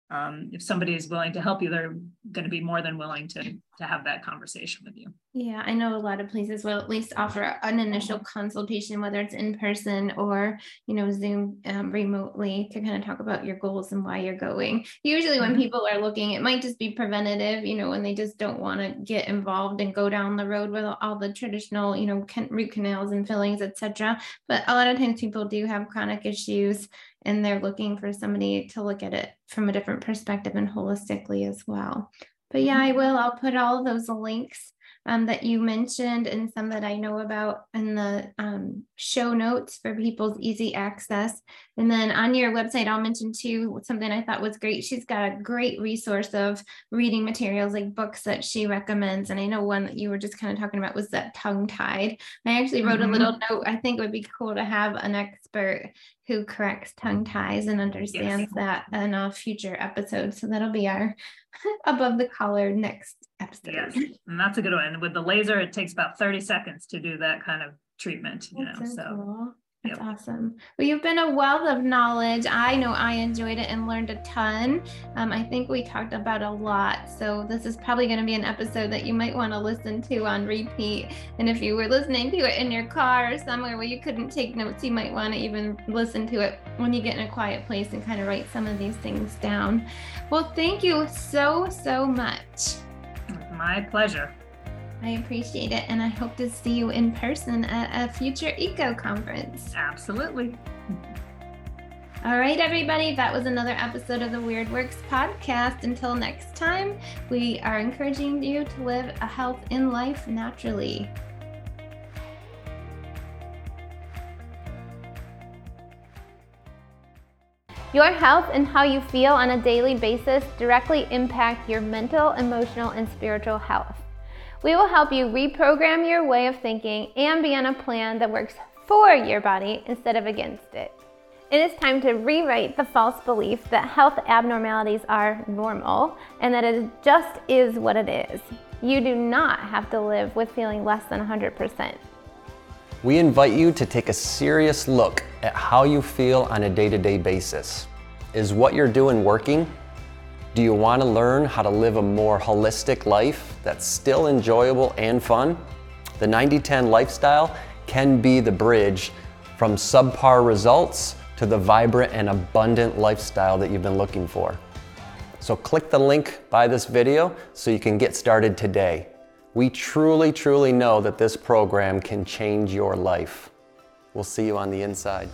um, if somebody is willing to help you they're going to be more than willing to to have that conversation with you Yeah, I know a lot of places will at least offer an initial consultation, whether it's in person or, you know, Zoom um, remotely to kind of talk about your goals and why you're going. Usually, when Mhm. people are looking, it might just be preventative, you know, when they just don't want to get involved and go down the road with all the traditional, you know, can, root canals and fillings, etc. But a lot of times people do have chronic issues and they're looking for somebody to look at it from a different perspective and holistically as well. But yeah, I will. I'll put all of those links um, that you mentioned and some that I know about in the um, show notes for people's easy access. And then on your website, I'll mention too something I thought was great. She's got a great resource of reading materials like books that she recommends. And I know one that you were just kind of talking about was that tongue tied. I actually wrote Mhm. a little note. I think it would be cool to have an expert who corrects tongue ties and understands that in a future episode. So that'll be our above the collar next episode. yes and that's a good one with the laser it takes about 30 seconds to do that kind of treatment you know so so cool. That's yep. awesome. Well, you've been a wealth of knowledge. I know I enjoyed it and learned a ton. Um, I think we talked about a lot. So, this is probably going to be an episode that you might want to listen to on repeat. And if you were listening to it in your car or somewhere where you couldn't take notes, you might want to even listen to it when you get in a quiet place and kind of write some of these things down. Well, thank you so, so much. my pleasure I appreciate it. And I hope to see you in person at a future eco conference. absolutely All right, everybody, that was another episode of the Weird Works podcast. Until next time, we are encouraging you to live a health in life naturally. Your health and how you feel on a daily basis directly impact your mental, emotional, and spiritual health. We will help you reprogram your way of thinking and be on a plan that works for your body instead of against it. It is time to rewrite the false belief that health abnormalities are normal and that it just is what it is. You do not have to live with feeling less than 100%. We invite you to take a serious look at how you feel on a day to day basis. Is what you're doing working? Do you want to learn how to live a more holistic life that's still enjoyable and fun? The 90 10 lifestyle can be the bridge from subpar results to the vibrant and abundant lifestyle that you've been looking for. So click the link by this video so you can get started today. We truly, truly know that this program can change your life. We'll see you on the inside.